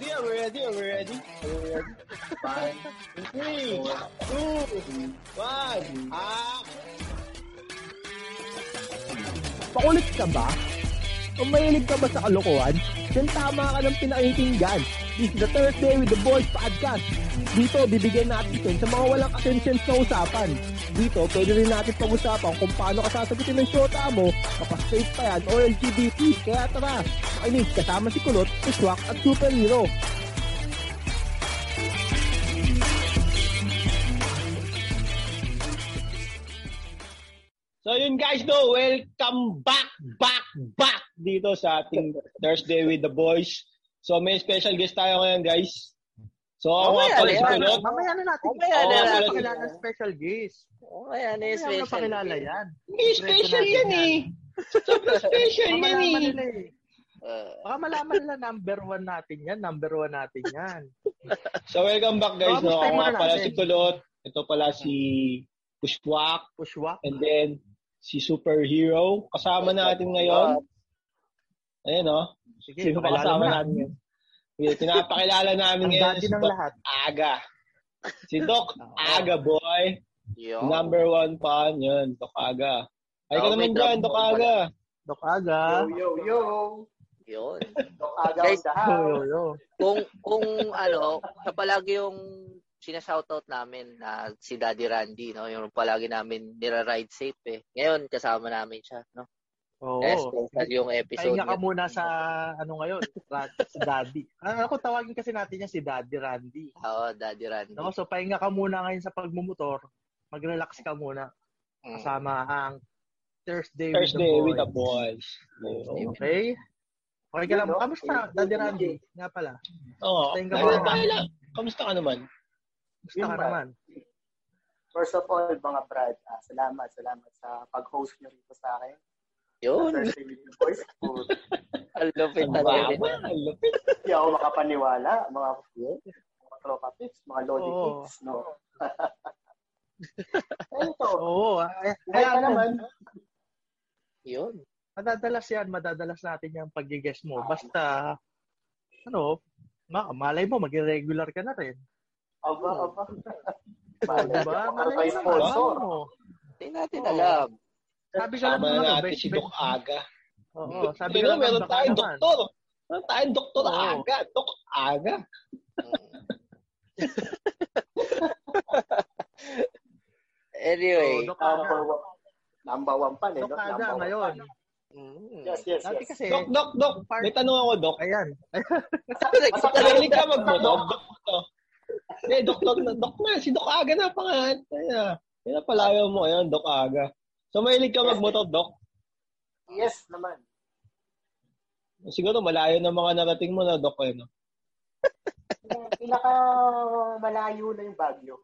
ready? Are we ready? Are we ready? Are we ready? Five, three, two, one. Ah! Pakulit ka ba? O mahilig ka ba sa kalokohan? Then tama ka ng pinakikinggan. This is the Thursday with the Boys Podcast. Dito, bibigyan natin sa mga walang attention sa usapan. Dito, pwede rin natin pag-usapan kung paano ka sasagutin ng shota mo, kapag straight pa yan o LGBT. Kaya tara, makinig kasama si Kulot, si Swak at Superhero. So yun guys, no, welcome back, back, back dito sa ating Thursday with the Boys. So may special guest tayo ngayon guys. So ako nga pala si Kulot. Mamaya na natin. Mamaya Oo, na natin. Pakilala special guest. Oh, ayan, Mamaya eh, na special. pakilala yan. May special yan eh. Sobrang special yan malaman eh. nila eh. Uh, Baka malaman nila number one natin yan. Number one natin yan. So welcome back guys. Oh, No, ako nga pala si Kulot. Ito pala si Pushwak. Pushwak. And then si Superhero. Kasama natin ngayon. Ayan o. Sige, Sino pa pakilala na. natin ngayon? Yeah, pinapakilala namin ngayon daddy si ng Doc lahat. Aga. Si Doc Aga boy. yun. Number one fan yun. Doc Aga. Ay ka naman dyan, Doc Aga. Dok Aga. Yo, yo, yo. Yun. Dok Aga Guys, Yo, yo, yo. Kung, kung ano, siya palagi yung sinashoutout namin na si Daddy Randy, no? Yung palagi namin nira-ride safe eh. Ngayon, kasama namin siya, no? Oo. Eh, special yung episode. Pahinga ka muna sa ano ngayon, si Daddy. Ano ako tawagin kasi natin niya si Daddy Randy. Oo, Daddy Randy. No, so pahinga ka muna ngayon sa pagmumotor. Mag-relax ka muna Mm. kasama ang Thursday, Thursday with with the the boys. boys. Okay? Okay ka lang. No? Kamusta, Daddy Randy? Nga pala. Oo. Kamusta ka lang? Kamusta ka naman? Kamusta ka naman? First of all, mga Brad, ah, salamat, salamat sa pag-host niyo rito sa akin. Yun. Boys. Food. Ang lupit talaga. baba, ang lupit. Hindi ako makapaniwala. Mga, mga tropa pics, mga lodi pics, no? Ano to? Oo. Ay, Buhay ka ayan, naman. Yun. madadalas yan. Madadalas natin yung pag-guess mo. Basta, ano, ma malay mo, maging regular ka na rin. Aba, aba. Diba? Malay sponsor? malay mo. Hindi natin alam. Sabi ko lang naman, natin best- si Doc Aga. Oo, sabi ko lang meron tayong doktor. Meron tayong doktor. Aga. Doc Aga. Anyway. Doc Number Aga. one. Number one pa, eh, Doc? Aga ngayon. Mm. Yes, yes, Dati yes. kasi, Doc, Doc, Doc. Part- May tanong ako, Doc. ayan. Mahilig ka magmotor, Doc. Doc. Eh, Doc, Doc, Doc na. Si Doc Aga na pangalan. Kaya, kaya palayo mo ngayon, Doc Aga. So, mahilig ka magmotor, Doc. Yes naman. Siguro malayo na mga narating mo na, Doc. Eh, no? Pinaka malayo na yung Baguio.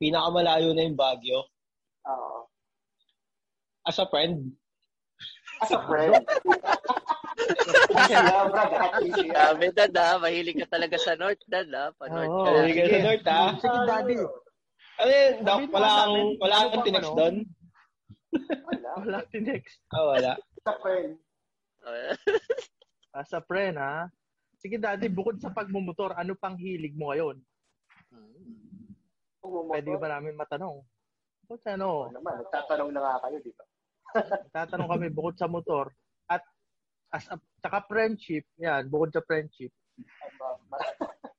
Pinakamalayo na yung Baguio. Oo. As a friend. As a friend. Ah. Dami, Dad, ah. Mahilig ka talaga sa North, Dad, ah. Pa-North Oo. ka. Mahilig ka sa. North, ha? Sige, Daddy. Ano yun, Doc? Wala kang, wala ano kang tinext ano? doon? Wala. Wala tinext. Ah, wala. As a friend. As a friend, ha? Sige, Daddy, bukod sa pagmumotor, ano pang hilig mo ngayon? Pwede ba namin matanong? Bukod sa Oo ano, naman. Nagtatanong na nga kayo, di ba? tatanong kami bukod sa motor at as a, saka friendship, yan, bukod sa friendship,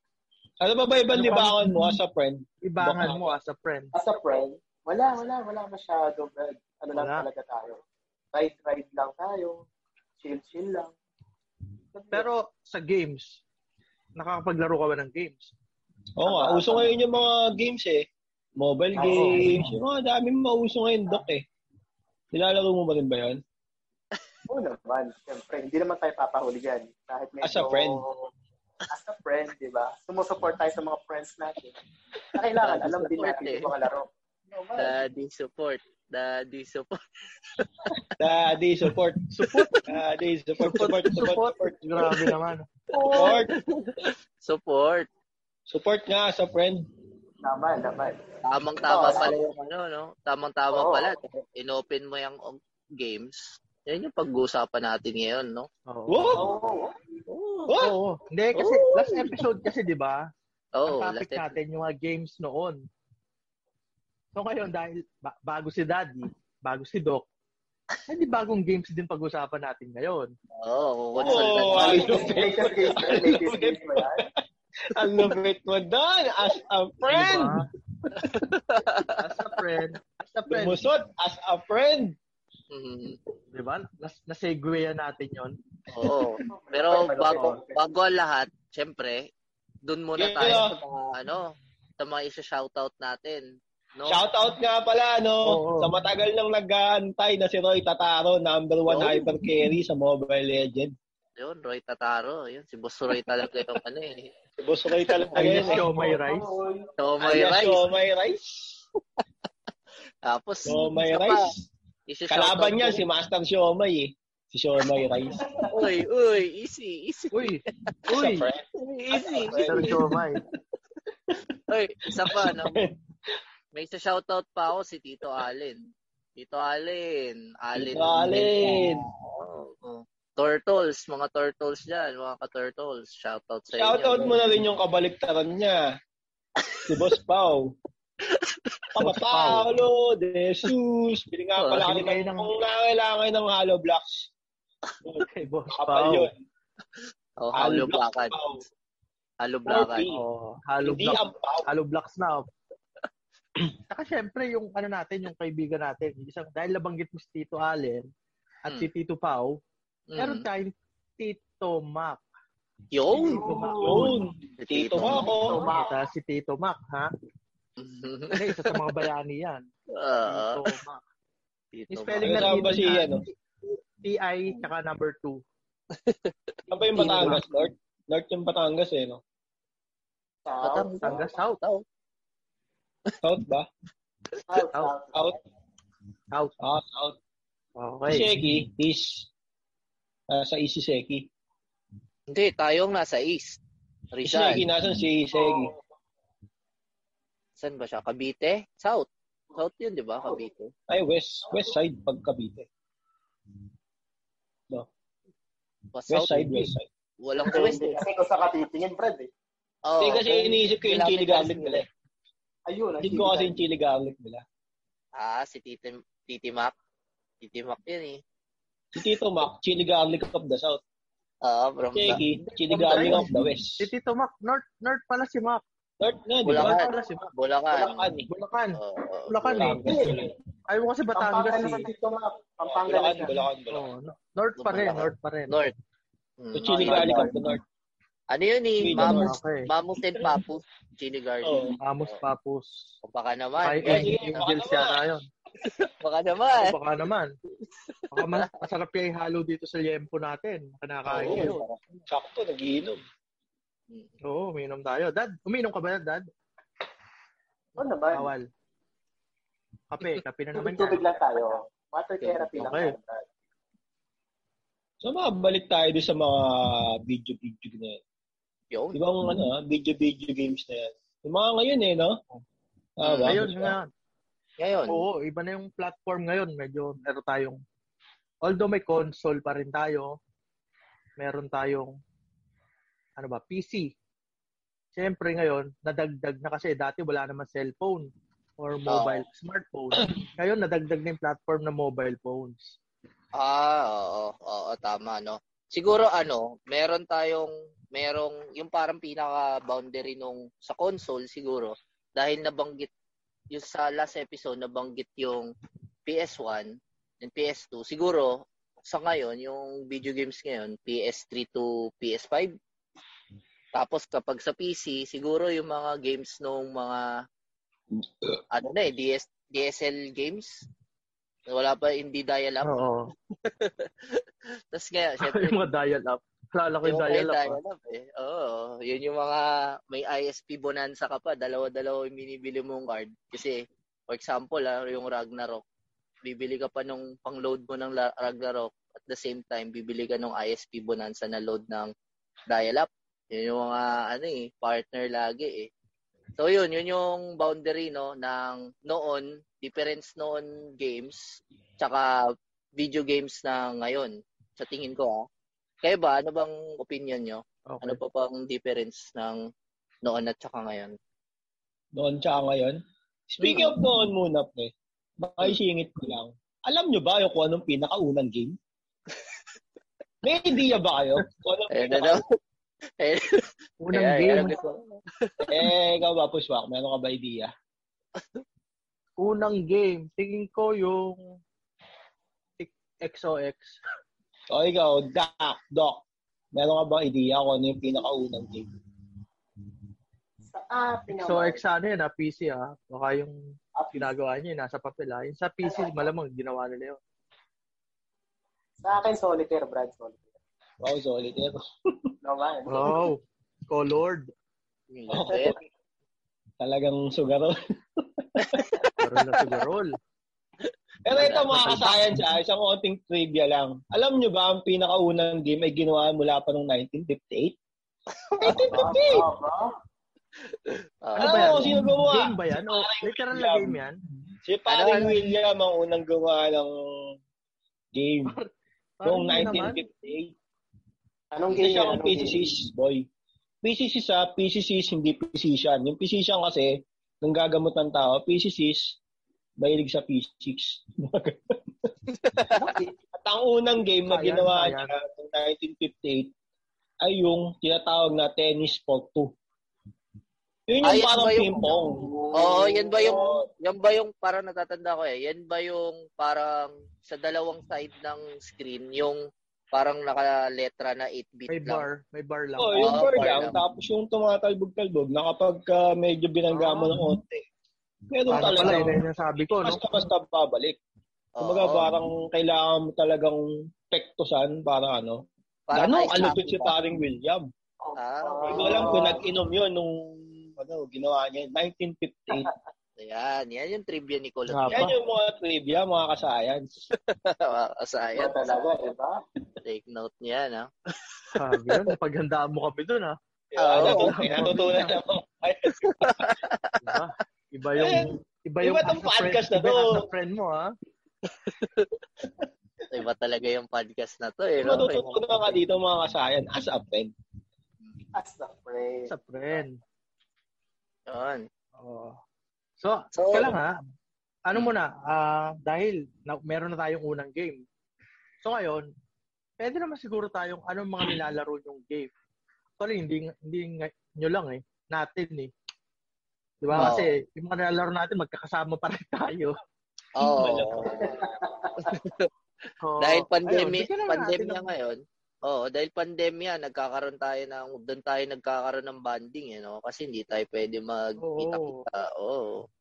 Ano ba ba ibang Ano libangan mo as a friend? ibangan Baka- mo as a friend. As a friend, wala, wala, wala masyado, Brad. Ano lang Wala. talaga tayo. Ride, ride lang tayo. Chill, chill lang. Pero sa games, nakakapaglaro ka ba ng games? Oo nga, uso ngayon yung mga games eh. Mobile Oo. games, yung mga daming mauso ngayon, Doc eh. Nilalaro mo ba rin ba yun? Oo naman. Siyempre, hindi naman tayo papahuli yan. Kahit medyo... As a friend. As a friend, di ba? Sumusupport tayo sa mga friends natin. Na kailangan, alam din natin eh. yung mga laro. No, man. Daddy support. Daddy support. Daddy, support. Support. Daddy, support, support, support, support. Grabe naman. Support. Support. Support nga sa friend. Naman, naman. Tamang-tama Oo, pala yung ano, no? Tamang-tama Oo. pala. Inopen mo yung games. Yan yung pag-uusapan natin ngayon, no? Oo. Oo. Oo. What? Oo. Hindi, kasi Oo. last episode kasi, di ba? Oo, ang topic last natin yung mga games noon. So ngayon, dahil ba- bago si Daddy, bago si Doc, hindi bagong games din pag-usapan natin ngayon. Oo, Oh, what's all that? ang Latest lupit. game, latest game mo yan. Ang lupit mo doon. As a friend. Diba? as a friend, as a friend, Lumusot as a friend. Mhm. di ba? Nas nasegueyan natin yon. Oo. Pero bago bago ang lahat, syempre, dun muna Yeah. tayo sa mga ano, sa mga isa-shoutout natin. No? Shoutout nga pala, no? Oo. Sa matagal nang nag-aantay na si Roy Tataro, number one Oo. hyper carry sa Mobile Legends. Yun, Roy Tataro. Yun, si Boss Roy talaga yung ano eh. Si Boss Roy talaga yun. eh. Show My Rice. So, may Alias rice. Siomay Rice. Tapos, pa, Rice. isa-shoutout Kalaban niya si Master Siomay eh. Si Siomay Rice. Uy, uy, easy, easy. Uy, uy, friend. Easy. Sir. Uy, isa pa, no? May isa shoutout pa ako si Tito Allen. Tito Allen. Allen. Tito Allen. Turtles, mga turtles dyan, mga ka-turtles. Shoutout sa inyo. Shoutout mo na rin yung kabaliktaran niya. Si Boss Pau. Papa Paolo, De Jesus. Bili nga pala bili kami kayo ng, ng- kung nangailangan ng hollow blocks. Kay Boss Pao. yun. Oh. Pau. Halo Blackad. Forty. Oh, Hindi Blocks. ang Pau. Halo Blocks na. Saka syempre yung ano natin, yung kaibigan natin, isang dahil nabanggit mo si Tito Allen at Hmm. si Tito Pau, meron Mm. tayong Tito Mac. Yun. Tito Mac. Yun. Si Tito mo ako. Ito si Tito Mac, ha? Kasi isa sa mga bayani yan. Ah, Tito Mac. Tito Yung Mac. spelling na Tito ba si, ano? T-I, tsaka number 2. Ano ba yung Batangas, North? North yung Batangas eh, no? Batangas. Batangas South. South. South ba? South, south. South? South. Ah, South. Si Okay. Seki is uh, sa Easy Seki. Hindi, tayong nasa East. Si Rizal. Seki, nasan si Seki? Saan ba siya? Cavite? South. South yun, di ba? Cavite. Ay, west. West side, pag Cavite. Pa West South. side, west side. Walang west eh. kasi kung sa katitingin, Fred eh. Oh, Hindi kasi iniisip ko yung chili garlic nila. eh. Ayun. Hindi ko kasi yung chili garlic nila. Ah, si Titi, Titi Mac. Titi Mac yun eh. Si Tito Mac, chili garlic of the south. Ah, from Seki, chili garlic of the west. Si Tito Mac, North, North pala si Mac. North nga, di Bulacan. ba? North pala si Mac. Bulacan. Bulacan eh. Bulacan. Oo. Bulacan eh. Batangas. Ayaw mo kasi Batangas Pampanga eh. naman dito, Mac. Pampanga Bulacan. Bulacan, Bulacan. Oh, no- North pa rin, North pa rin. North. Mm, So, chili garlic of the north. Ano yun eh? Mamus, Okay. Mamus and Papus. Chili garlic. Oo. Amos Papus. O baka naman. Ay, ay, Gils naman. yata yun. Baka naman. O, baka naman. Baka mas, masarap yung halo dito sa liempo natin. Kanakain Oo. yun. Sakto, nagiinom. Oo, uminom tayo. Dad, uminom ka ba, Dad? Ano naman? Bawal. Kape, kape na naman Tubig lang tayo. Water therapy lang. Okay. Brad. So, mabalik tayo doon sa mga video-video na yan. Yun. Di ba ang ano, ah, video-video games na yan? Yung mga ngayon eh, no? Ah, ba? Ngayon nga. Ngayon. Oo, iba na yung platform ngayon. Medyo meron tayong, although may console pa rin tayo, meron tayong, ano ba, PC. Siyempre ngayon, nadagdag na kasi dati wala naman cellphone or mobile, smartphone. Ngayon, nadagdag na yung platform na mobile phones. Ah, oo, oo, tama, no. Siguro ano, meron tayong merong yung parang pinaka boundary nung sa console siguro dahil nabanggit yung sa last episode nabanggit yung PS1 and PS2. Siguro sa ngayon yung video games ngayon PS3 to PS5. Tapos kapag sa PC, siguro yung mga games nung mga ano na eh, DS, DSL games. Wala pa, hindi dial-up. Oo. Tapos kaya, syempre, yung mga dial-up. Kilala ko yung yung dial-up. ah. dial-up eh. Oo, yun yung mga may ISP bonanza ka pa, dalawa-dalawa yung binibili mong card. Kasi, for example, ah, yung Ragnarok, bibili ka pa nung pang-load mo ng Ragnarok at the same time, bibili ka nung ISP bonanza na load ng dial-up. Yun yung mga, ano eh, partner lagi eh. So yun, yun yung boundary no ng noon, difference noon games, tsaka video games na ngayon. Sa tingin ko ah. Kayo ba, ano bang opinion nyo? Okay. Ano pa pang difference ng noon at saka ngayon? Noon tsaka ngayon. Speaking of noon muna, pre. Baka isingit ko lang. Alam nyo ba yung kung anong pinakaunang game? May idea ba kayo? Kung anong pinaka- ano? Eh, Unang eh, game, eh, ikaw ba, Pushwak? Meron ka ba idea? unang game, tingin ko yung XOX. O ikaw, Doc, Doc. Meron ka ba idea kung ano yung pinakaunang game? Sa akin naman. XOX ano yun, ah, PC ah. Baka yung ginagawa niya, nasa papel ah. Yung sa PC, malamang ginawa nila yun. Sa akin, solitaire, Brad. Solitaire. Wow, solitaire. Naman. Wow, colored. Okay. Talagang sugaro. Pero na sigurol. Pero ito mga ka-science, ah, isang konting trivia lang. Alam nyo ba ang pinakaunang game ay ginawa mula pa noong 1958? 1958! Ah, ba? Ah, Ano ba yan? kung sino gumawa? Game ba yan? O literal na game yan? Si paring Ano? William ang unang gawa ng game noong Parang yun naman. 1958. Anong game siya yan? Anong? PCCs, boy. PCCs ha, PCCs hindi physician. Yung physician kasi, nung gagamot ng tao, PCCs, mahilig sa physics. At ang unang game na Ayan, ginawa ayan. niya noong 1958 ay yung tinatawag na tennis for two. Yun yung Ayan parang ba yung- ping-pong. Oo, yan ba yung yan ba yung parang natatanda ko eh. Yan ba yung parang sa dalawang side ng screen yung parang nakaletra na 8-bit May lang. bar. May bar lang. Oh, yung Oo, bar bar lang. lang. Tapos yung tumatalbog-talbog na kapag ah, medyo binangga mo ng konti, meron Paano talaga. pala, yun yung sabi ko, no? Basta-basta babalik. Kumbaga Oo. parang kailangan mo talagang pektusan para ano. Parang ano, ano hockey si ba? paring William. Ah, Hindi ko alam kung nag-inom yun nung ano, ginawa niya, 1958. Ayan, yan yung trivia ni. Nga Yan yung mga trivia, mga ka-science. Asayan. Ba talaga, di ba? Take note niya, no? Sabi yun, paghandaan mo kami dun, ha? Kaya Oo. natut- natutunan ako. Iba yung, iba yung Iba tong a friend, podcast na iba to. as a friend mo, ha? Iba talaga yung podcast na to, eh. No? matutunan ka dito mga ka-science as a friend. As the friend. As a friend. Yun. Oh. So, So- so lang ha. Ano muna, ah dahil na, meron na tayong unang game. So ngayon, pwede naman siguro tayong anong mga nilalaro yung game. Actually, hindi, hindi nyo lang eh. Natin eh. Di ba? Oo. Kasi yung mga nilalaro natin, magkakasama pa rin tayo. Oo. So, dahil ayun, pandemya, natin ngayon, Oo, dahil pandemya, nagkakaroon tayo ng, doon tayo nagkakaroon ng banding, eh, no? Kasi hindi tayo pwede magkita-kita. Oo.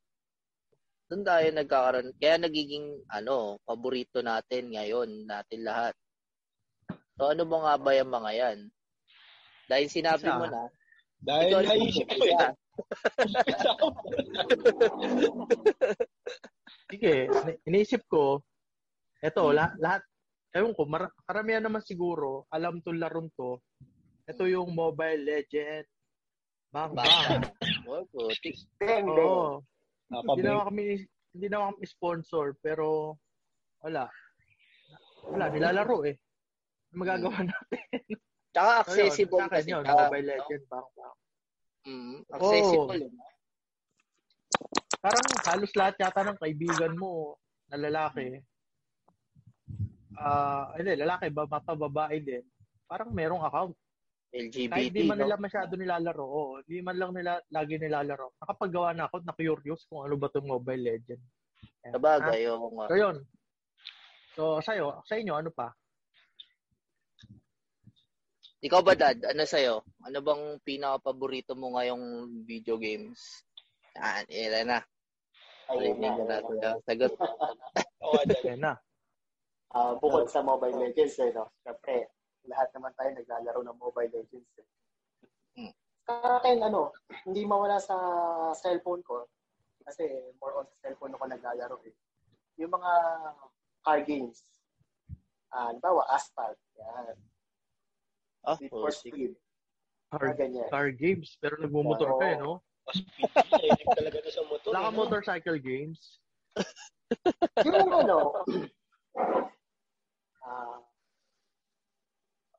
Doon tayo nagkakaroon. Kaya nagiging, ano, paborito natin ngayon, natin lahat. So, ano mo nga ba yung mga yan? Dahil sinabi Isa. mo na, Dahil ikaw naisip ko isa. Sige, ini- iniisip ko, eto, la- lahat, ewan ko, mar- karamihan naman siguro, alam to larong to, ito yung Mobile Legend. Bang, bang. Oh. Oo. Hindi naman kami, hindi naman kami sponsor, pero wala. Wala, nilalaro eh. Ano magagawa natin? Tsaka So, yun, accessible akin kasi. yun, Mobile? Legend, bang, bang. Mm, accessible. no? Parang halos lahat yata ng kaibigan mo na lalaki. Ah, hindi, lalaki ba, mapa babae din. Parang merong account. LGBT, Kahit di man no? nila masyado nilalaro, oo, di man lang nila lagi nilalaro. Nakapaggawa na ako, na-curious kung ano ba itong Mobile Legend. Sabagay, oo nga. Ah, so, yun. So, sa'yo, sa inyo, ano pa? Ikaw ba, Dad? Ano sa'yo? Ano bang pinaka-paborito mo ngayong video games? Ah, ila na. Ayun na. sagot. Oo. Ayan na. Ah, bukod sa Mobile Legends, eh, no? Siyempre, lahat naman tayo naglalaro ng Mobile Legends. Eh. Hmm. Sa akin, ano, hindi mawala sa cellphone ko. Kasi more on sa cellphone ako naglalaro eh. Yung mga car games. Ah, halimbawa, Asphalt. Yan. Ah, Need oh, for. Speed. Car, ganyan. car games, pero nagmumotor ka eh, no? Mas pinig talaga na sa motor. Eh, no? motorcycle games. yung ano, ah,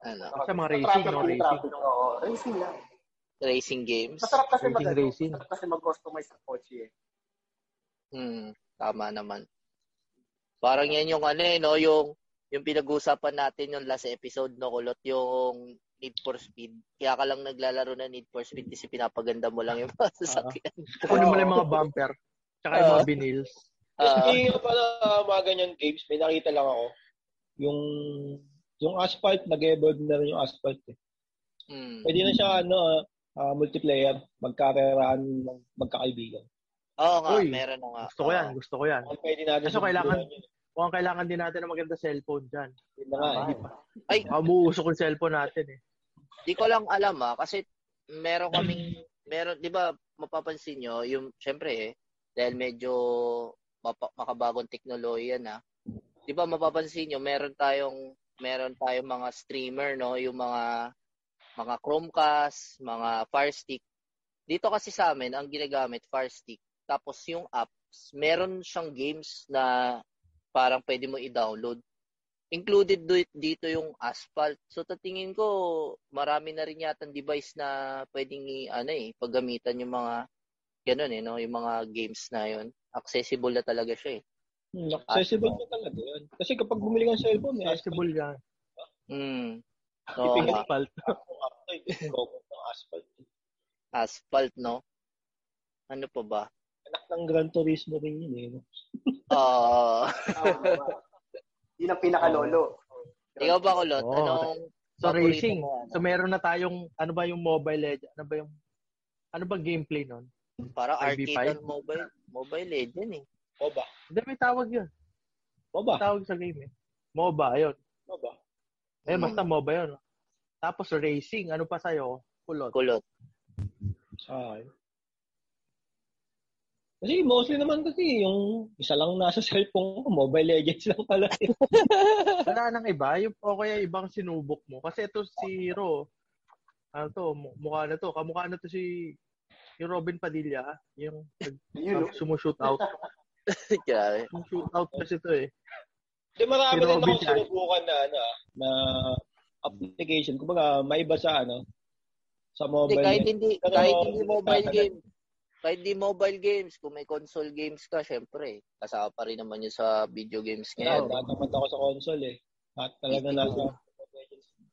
Ano, Sa mga racing, no? Racing. traffic, oo. Racing lang. racing games. Masarap kasi Racing, mag racing. Masarap kasi mag-customize sa kotse eh. Hmm, tama naman. Parang yan yung ano eh, no? Yung, yung pinag-uusapan natin yung last episode, no? Kulot, yung Need for Speed. Kaya ka lang naglalaro na Need for Speed kasi pinapaganda mo lang yung mga sasakyan. Kukunin mo lang yung mga bumper. Tsaka yung mga vinyls. Ah, Hindi pa na mga ganyan games, may nakita lang ako. Yung yung asphalt, nag-evolve na rin yung asphalt. Eh. hmm. Pwede na siya ano, ah, multiplayer, magkareraan ng magkakaibigan. Oo nga, Uy, meron na nga. Gusto ko yan, gusto ko yan. Pwede natin Kaso kailangan- yun. Mukhang kailangan din natin ng maganda cellphone dyan. Na nga, eh. Ay, Mabuusok yung cellphone natin eh. di ko lang alam ah, kasi meron kaming, meron, di ba, mapapansin nyo, yung, syempre eh, dahil medyo mapa, makabagong teknolohiya na, di ba, mapapansin nyo, meron tayong, meron tayong mga streamer, no, yung mga, mga Chromecast, mga Fire Stick. Dito kasi sa amin, ang ginagamit, Fire Stick. Tapos yung apps, meron siyang games na parang pwede mo i-download included do- dito yung asphalt. So tatingin ko marami na rin yata device na pwedeng i ano eh paggamitan yung mga ganun eh no, yung mga games na yon. Accessible na talaga siya eh. Hmm, accessible pa talaga yun. Kasi kapag bumili ka ng cellphone, may Accessible yan. Mm. So, Ipigil- Asphalt. asphalt. asphalt no. Ano pa ba? Anak ng Gran Turismo rin yun eh. Ah, Yun ang pinaka-lolo. ikaw ba kulot? Oo. Anong So racing. mo, ano? So meron na tayong, ano ba yung mobile legend? Ano ba yung, ano ba gameplay nun? Parang RB5? arcade on mobile, mobile legend eh. MOBA. Hindi, may tawag yun. MOBA. May tawag sa game eh. MOBA, ayun. MOBA. Eh, Mm. basta MOBA yun. Tapos racing, ano pa sa'yo? Kulot. Kulot. Akin. Kasi mostly naman kasi yung isa lang nasa cellphone ko, Mobile Legends lang pala. eh. Wala nang iba. Yung, o kaya ibang sinubok mo. Kasi ito si Ro, ano to, mu- mukha na to. Kamukha na to si yung Robin Padilla, yung Yun, nag sumushoot out. Grabe. Shoot out kasi to eh. Hindi marami Si rin Robin ako yan. sinubukan na, ano, na application. Kumbaga, may iba sa ano, sa Hindi, mobile. kahit hindi, kahit hindi mobile game, kahit hindi mobile games, kung may console games ka, syempre, kasama pa rin naman yun sa video games Ngayon, ngayon. tatamad ako sa console eh. At talaga Hindi nasa,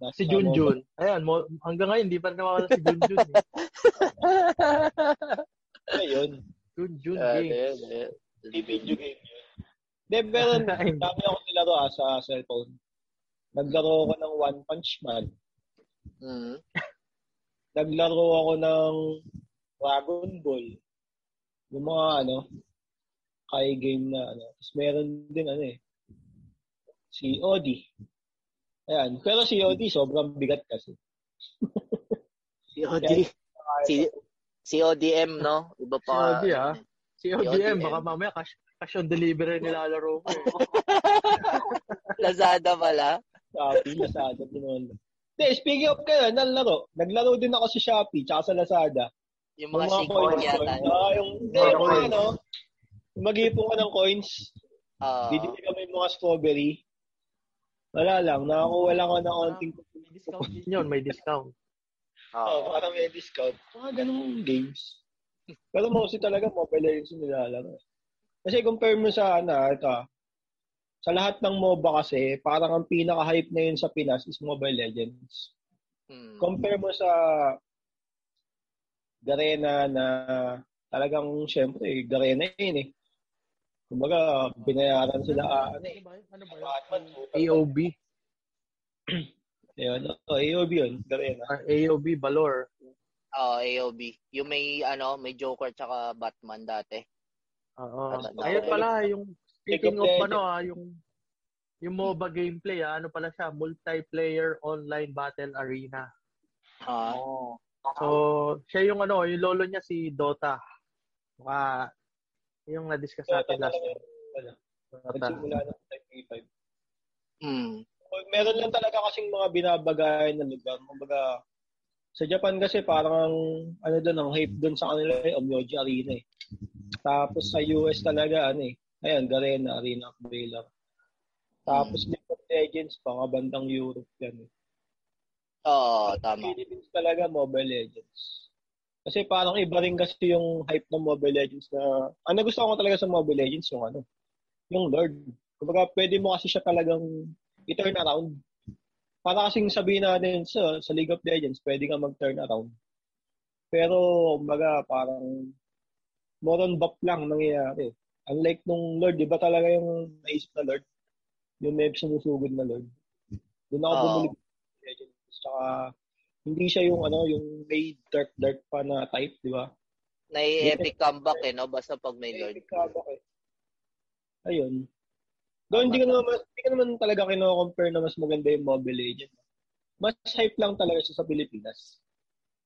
nasa Si Junjun. Ayan, mo, hanggang ngayon, hindi pa rin nawawala si Junjun. Eh. Ayun. Junjun Ah, game. ayun, ayun. Video game yun. Hindi, pero dami ako nilaro ah, sa cellphone. Naglaro ako ng One Punch Man. Mhm. Naglaro ako ng Dragon Ball. Yung mga ano, kay game na ano. Tapos meron din ano eh. COD. Ayan. Pero COD, sobrang bigat kasi. COD. Si, CODM, no? Iba pa. COD, ah. Si ODM, ODM. baka mamaya cash, cash on delivery nilalaro ko eh. Lazada pala. Shopee, Lazada, pinuno. Hindi, speaking of kayo, naglaro. Naglaro din ako sa Shopee, tsaka sa Lazada. Yung mga shake yata. no? Ah, yung, hindi, Mga yung mga coins. ano, mag-ipon ka ng coins, Ah, bibili kami mga strawberry. Wala lang, nakakuha lang ako ng onting May discount din yun, may discount. ah. Oh, para may discount. Mga ganung games. Pero mostly talaga Mobile Legends yung nilalaro. Kasi compare mo sa ano, ito, ah, sa lahat ng MOBA kasi, parang ang pinaka-hype na yun sa Pinas is Mobile Legends. Hmm. Compare mo sa Garena na talagang, syempre, Garena yun eh. Kumbaga, binayaran sila, ah, ano eh, ba? Ano ba? Batman, AOB. Ayun, oh, AOB yun, Garena. Ah, AOB, Valor. Oh, AOB. Yung may, ano, may Joker tsaka Batman dati. Oo. Ano, Ayun ano, pala, yung speaking of ano ah, yung yung MOBA gameplay ah, ano pala siya, multiplayer online battle arena. Ah, So, siya yung ano, yung lolo niya si Dota. Maka, yung na-discuss natin last time. Wala. Dota. Nagsimula ng 5v5. hmm. meron lang talaga kasing mga binabagayan na lugar. Kumbaga, sa Japan kasi parang ano doon ang hype doon sa kanila ay Omyoji Arena eh. Tapos sa US talaga ano eh. Ayan, Garena Arena of Valor. Tapos League of Legends, mga bandang Europe yan eh. Oo, tama. Philippines talaga Mobile Legends. Kasi parang iba rin kasi yung hype ng Mobile Legends na ano gusto ko talaga sa Mobile Legends yung ano, yung Lord. Kumbaga pwede mo kasi siya talagang i-turn around. Para kasing sabihin natin sa, sa League of Legends, pwede ka mag-turn around. Pero, kumbaga, parang more on buff lang nangyayari. Unlike nung Lord, di ba talaga yung naisip na Lord? Yung may sumusugod na Lord. Doon ako ng Legends. Tsaka, hindi siya yung ano, yung may dark dark pa na type, di ba? Nai-epic comeback eh, no? Basta pag may Lord. Epic comeback eh. Ayun. Doon, hindi ko naman, hindi ko naman talaga kino-compare na mas maganda yung Mobile Legends. Mas hype lang talaga siya sa Pilipinas.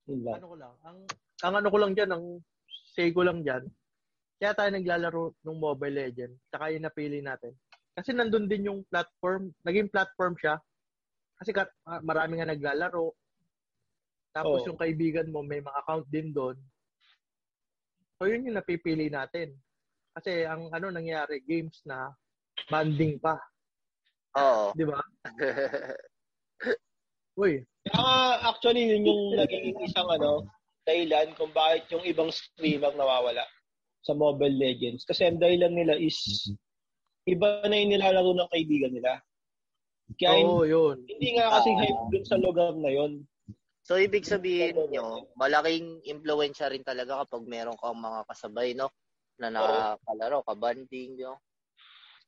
Lang. ano ko lang, ang, ang ano ko lang dyan, ang say ko lang dyan, kaya tayo naglalaro ng Mobile Legends, tsaka yung napili natin. Kasi nandun din yung platform, naging platform siya. Kasi ka, marami nga naglalaro. Tapos Oo. yung kaibigan mo, may mga account din doon. So yun yung napipili natin. Kasi ang ano nangyari, games na banding pa. Oo. Di ba? Uy, Kaya nga, actually, yun yung naging isang ano, dahilan kung bakit yung ibang streamer nawawala sa Mobile Legends. Kasi ang dahilan nila is iba na yung nilalaro ng kaibigan nila. Kaya oo, yun. hindi nga kasi hype dun sa lugar na yon. So, ibig sabihin nyo, malaking impluensya rin talaga kapag meron kang mga kasabay, no? Na nakakalaro, kabanding, no?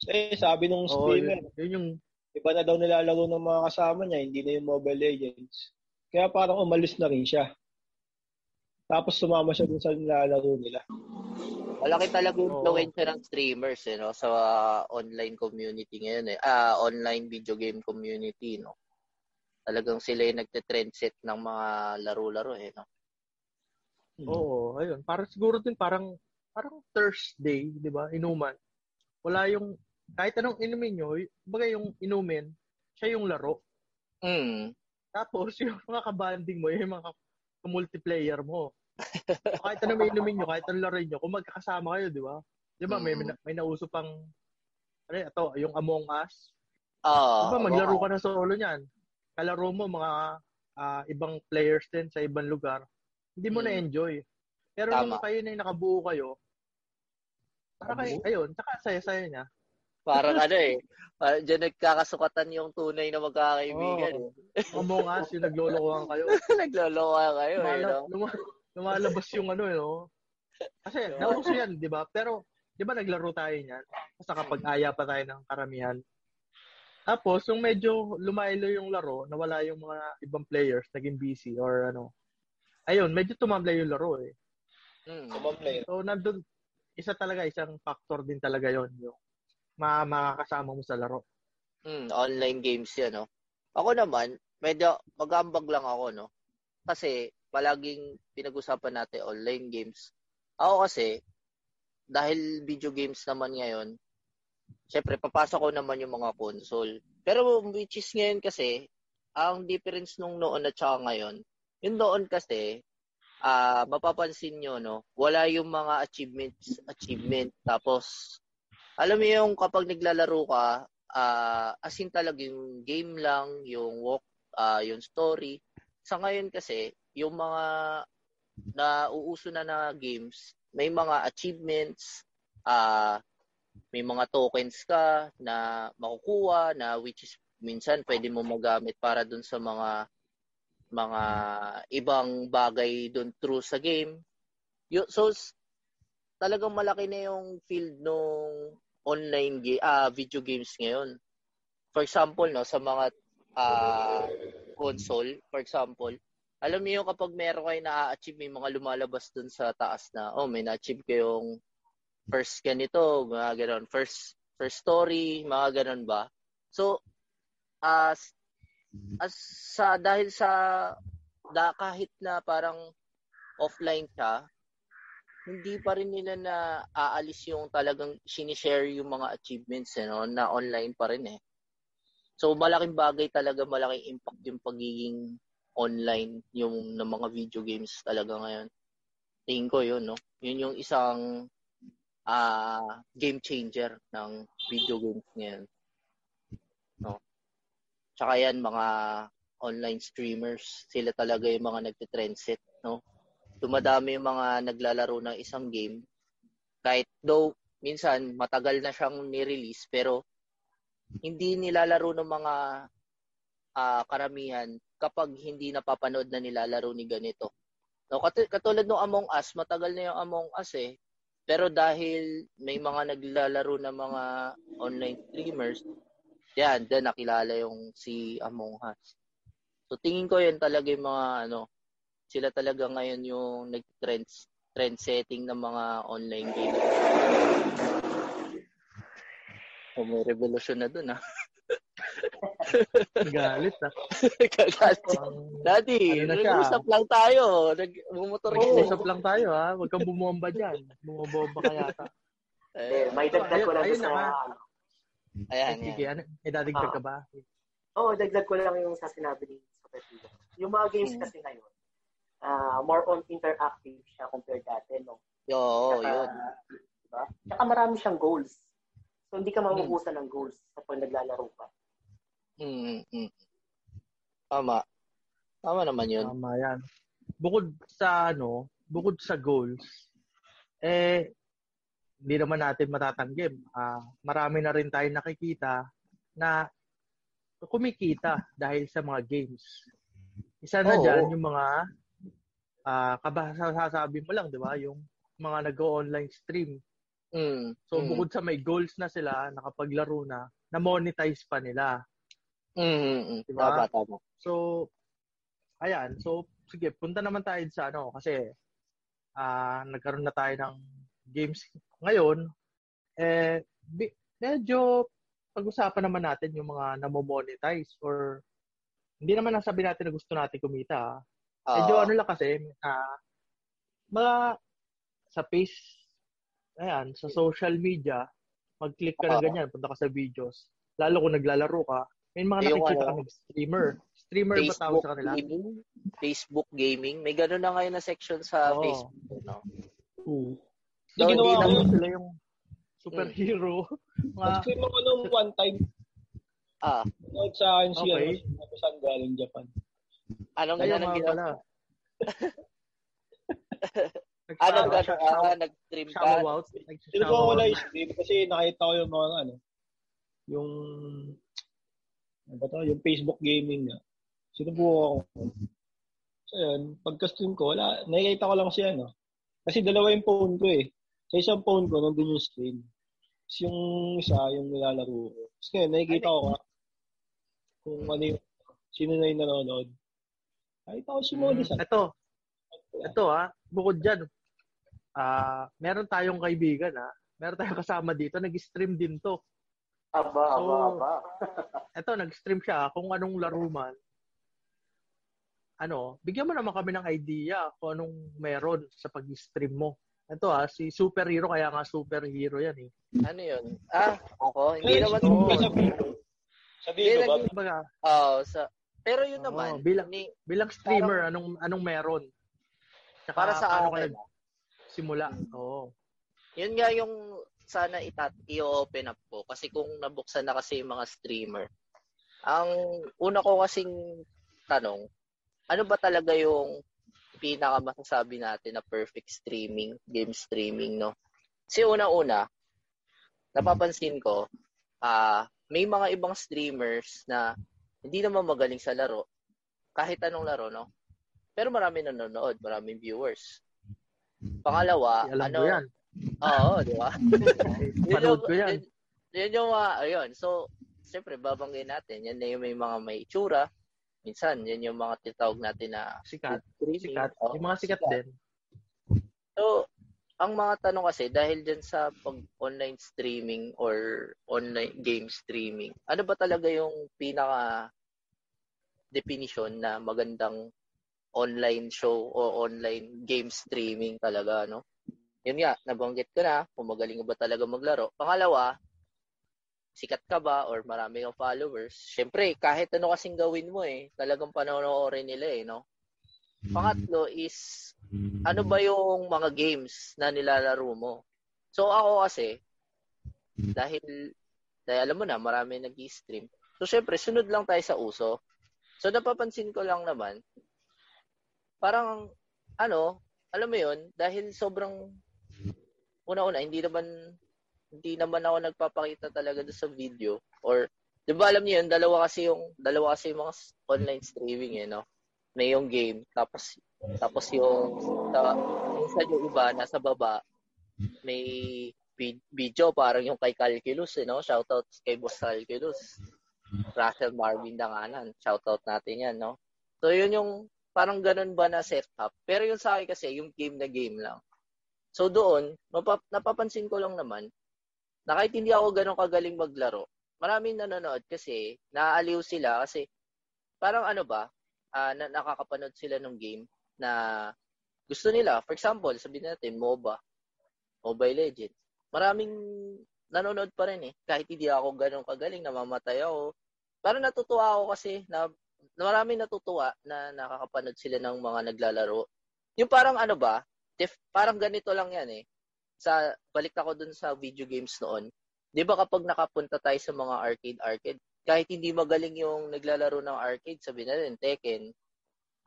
Eh, sabi nung streamer, yun, yun yung iba na daw nilalaro ng mga kasama niya, hindi na yung Mobile Legends. Kaya parang umalis na rin siya. Tapos sumama siya dun sa nilalaro nila. Malaki talaga yung Oo. influensya ng streamers, eh, no? Sa ah, online community ngayon, eh. Ah, online video game community, no? Talagang sila yung nagte-trend set ng mga laro-laro, eh, no? Oo, ayun. Para siguro din parang parang Thursday, 'di ba? Inuman. Wala yung kahit anong inumin nyo, y- baga yung inumin, siya yung laro. Mm. Tapos yung mga kabanding mo, yung mga multiplayer mo. kahit ano may inumin nyo, kahit ano laro nyo, kung magkakasama kayo, di ba? Di ba, Mm. may, may nauso pang, ano ito, yung Among Us. Ah, Di ba, maglaro ka na solo niyan. Kalaro mo mga ah, ibang players din sa ibang lugar. Hindi mo Mm. na-enjoy. Pero Tama. nung kayo na yung nakabuo kayo, para kayo, ayun, tsaka saya-saya niya. Parang ano eh. Parang dyan nagkakasukatan yung tunay na magkakaibigan. Oo. Among Us, yung naglolokohan kayo. eh. Nagloloko kayo, eh, Lumala- no? luma- lumalabas yung ano, no? Kasi, nauso yan, di ba? Pero, di ba naglaro tayo niyan? Basta kapag aya pa tayo ng karamihan. Tapos, yung medyo lumaylo yung laro, nawala yung mga ibang players, naging busy or ano. Ayun, medyo tumamlay yung laro eh. Mm. Player. So, nandun, isa talaga, isang factor din talaga yon yung ma makakasama mo sa laro. Mm, online games yan, no? Ako naman, medyo mag-ambag lang ako, no? Kasi, palaging pinag-usapan natin online games. Ako kasi, dahil video games naman ngayon, syempre, papasok ko naman yung mga console. Pero, which is ngayon kasi, ang difference nung noon at saka ngayon, yung noon kasi, ah mapapansin nyo, no? Wala yung mga achievements, achievement. Tapos, alam mo yung kapag naglalaro ka, ah as in talaga yung game lang, yung walk, ah yung story. Sa ngayon kasi, yung mga na uuso na na games, may mga achievements, ah may mga tokens ka na makukuha na which is minsan pwede mo magamit para dun sa mga mga ibang bagay dun through sa game. Yo, so talagang malaki na yung field nung online ga- ah, video games ngayon. For example, no, sa mga ah, console, for example, alam niyo kapag meron kayo na-achieve, may mga lumalabas dun sa taas na, oh, may na-achieve kayong first ganito, mga ganon, first first story, mga ganon ba? So, as as sa dahil sa da, kahit na parang offline siya, hindi pa rin nila na aalis yung talagang sinishare yung mga achievements eh, no, na online pa rin eh. So malaking bagay talaga, malaking impact yung pagiging online yung ng mga video games talaga ngayon. Tingin ko yun, no? Yun yung isang ah game changer ng video games ngayon. No? Tsaka yan, mga online streamers. Sila talaga yung mga nagte-trendset, no? Dumadami yung mga naglalaro ng isang game. Kahit though minsan matagal na siyang ni-release pero hindi nilalaro ng mga uh, karamihan kapag hindi napapanood na nilalaro ni ganito. No, kat- katulad ng Among Us, matagal na yung Among Us eh. Pero dahil may mga naglalaro na mga online streamers, yan, doon nakilala yung si Among Us. So tingin ko yun talaga yung mga ano, sila talaga ngayon yung nag-trend trend setting ng mga online games. Oh, may revolution na dun ah. Galit ah. Galit. Daddy, ano na siya? nag-usap lang tayo. Nag-motor Oh, usap lang tayo ha. Huwag kang bumomba dyan. Bumobomba ka yata. Eh, may dagdag ko lang Ayun sa... Ayan, Sige, yan. ano, may dadagdag Ah. ka ba? Oo, oh, dagdag ko lang yung sa sinabi ni Super Tito. Yung mga games Mm. kasi ngayon, ah more on interactive siya compared dati, no? Oo, yun. Diba? Tsaka marami siyang goals. So, hindi ka Hmm. mauubusan ng goals kapag naglalaro ka. Mm, mm. Tama. Tama naman yun. Tama yan. Bukod sa ano, bukod sa goals, eh, hindi naman natin matatanggim. Ah, marami na rin tayo nakikita na kumikita dahil sa mga games. Isa na Oo. dyan yung mga ah kabasasabi mo lang, di ba? Yung mga nag-online stream. Mm, So, mm, bukod sa may goals na sila, nakapaglaro na, na-monetize pa nila. Mm, mm, mm. Diba? Tama, tama. So, ayan. So, sige, punta naman tayo sa ano, kasi ah nagkaroon na tayo ng games ngayon. Eh, bi- medyo pag-usapan naman natin yung mga namo-monetize or hindi naman nasabi natin na gusto natin kumita. ah. Medyo Oo. ano lang kasi, ah mga sa face, ayan, sa social media, mag-click ka na Oo. ganyan, punta ka sa videos. Lalo kung naglalaro ka, may mga Yung nakikita ano, ka ng-streamer. Streamer ba tawag Facebook sa kanila? gaming. Facebook gaming. May gano'n na ngayon na section sa Oo. Facebook. No? Hmm. So, Hindi Hindi ginawa ko yun sila yung superhero. mga, Nag-stream ako nung one time. Ah, Nanood sa akin si Okay. ano, saan galing Japan. anong Kaya anong nga ginawa? pala. Anong gano'n ka? Nag-stream ka? Shout out. Sino ko wala yung stream kasi nakita ko yung mga ano, yung ano ba to, yung Facebook gaming na. Sinubukan ko. So yun, pagka-stream ko, wala, nakikita ko lang siya, no? Kasi dalawa yung phone ko eh. Sa isang phone ko, nandun yung stream. Tapos yung isa, yung nilalaro ko. Tapos ngayon, nakikita ko ka kung ano yung, sino na yung nanonood. Nakita ko si Molly sa Ito, ito ah, bukod dyan, ah meron tayong kaibigan ah, meron tayong kasama dito, nag-stream din to. Aba, aba, So, aba. Ito, nag-stream siya kung anong laro man. Ano, bigyan mo naman kami ng idea kung anong meron sa pag-stream mo. Ito ah, si superhero, kaya nga superhero yan eh. Ano yun? Ah, ako? Hindi Ay, naman. stream Oo. ka sa Bigo. Sa Bigo Hindi, ba? Kumbaga, Oo, sa, pero yun Oo, naman, bilang- ni, bilang streamer, anong anong meron? Tsaka, para sa ka akin, nagsimula? Oo. yun nga yung sana itat i-open up ko kasi kung nabuksan na kasi yung mga streamer. Ang una ko kasing tanong, ano ba talaga yung pinaka masasabi natin na perfect streaming, game streaming, no? Kasi una-una, napapansin ko, ah may mga ibang streamers na hindi naman magaling sa laro, kahit anong laro, no? Pero marami nanonood, maraming viewers. Pangalawa, ano, yan. Oo, di ba? Panood ko yan. Yun, yun yung mga, ayun. So, siyempre, babanggay natin. Yan na yung may mga may itsura. Minsan, yan yung mga tinatawag natin na Sikat. Sikat. Oo, Yung mga sikat din. So, ang mga tanong kasi, dahil dyan sa pag-online streaming or online game streaming, ano ba talaga yung pinaka definition na magandang online show o online game streaming talaga, no? Yun nga, nabanggit ko na, kung magaling ba talaga maglaro. Pangalawa, sikat ka ba or marami kang followers? Siyempre, kahit ano kasing gawin mo eh, talagang panonoorin nila eh, no? Pangatlo is, ano ba yung mga games na nilalaro mo? So ako kasi, dahil, dahil alam mo na, marami nag stream So syempre, sunod lang tayo sa uso. So napapansin ko lang naman, parang, ano, alam mo yun, dahil sobrang, una-una, hindi naman, hindi naman ako nagpapakita talaga doon sa video. Or, di ba alam niyo yun, dalawa kasi yung, dalawa kasi yung mga online streaming eh, no? May yung game, tapos, tapos yung, sa, minsan yung iba, nasa baba, may video, parang yung kay Calculus, eh, no? Shoutout kay Boss Calculus. Russell Marvin Danganan. Shoutout natin yan, no? So, yun yung parang ganun ba na setup. Pero yung sa akin kasi, yung game na game lang. So doon, mapap- napapansin ko lang naman, na kahit hindi ako ganun kagaling maglaro, maraming nanonood kasi naaaliw sila kasi parang ano ba, uh, na, nakakapanood sila ng game na gusto nila. For example, sabihin natin, MOBA, Mobile Legends. Maraming nanonood pa rin eh. Kahit hindi ako ganun kagaling, namamatay ako. Parang natutuwa ako kasi na marami natutuwa na nakakapanood sila ng mga naglalaro. Yung parang ano ba, def, parang ganito lang yan eh. Sa, balik ako dun sa video games noon. Di ba kapag nakapunta tayo sa mga arcade-arcade, kahit hindi magaling yung naglalaro ng arcade, sabi na rin, Tekken,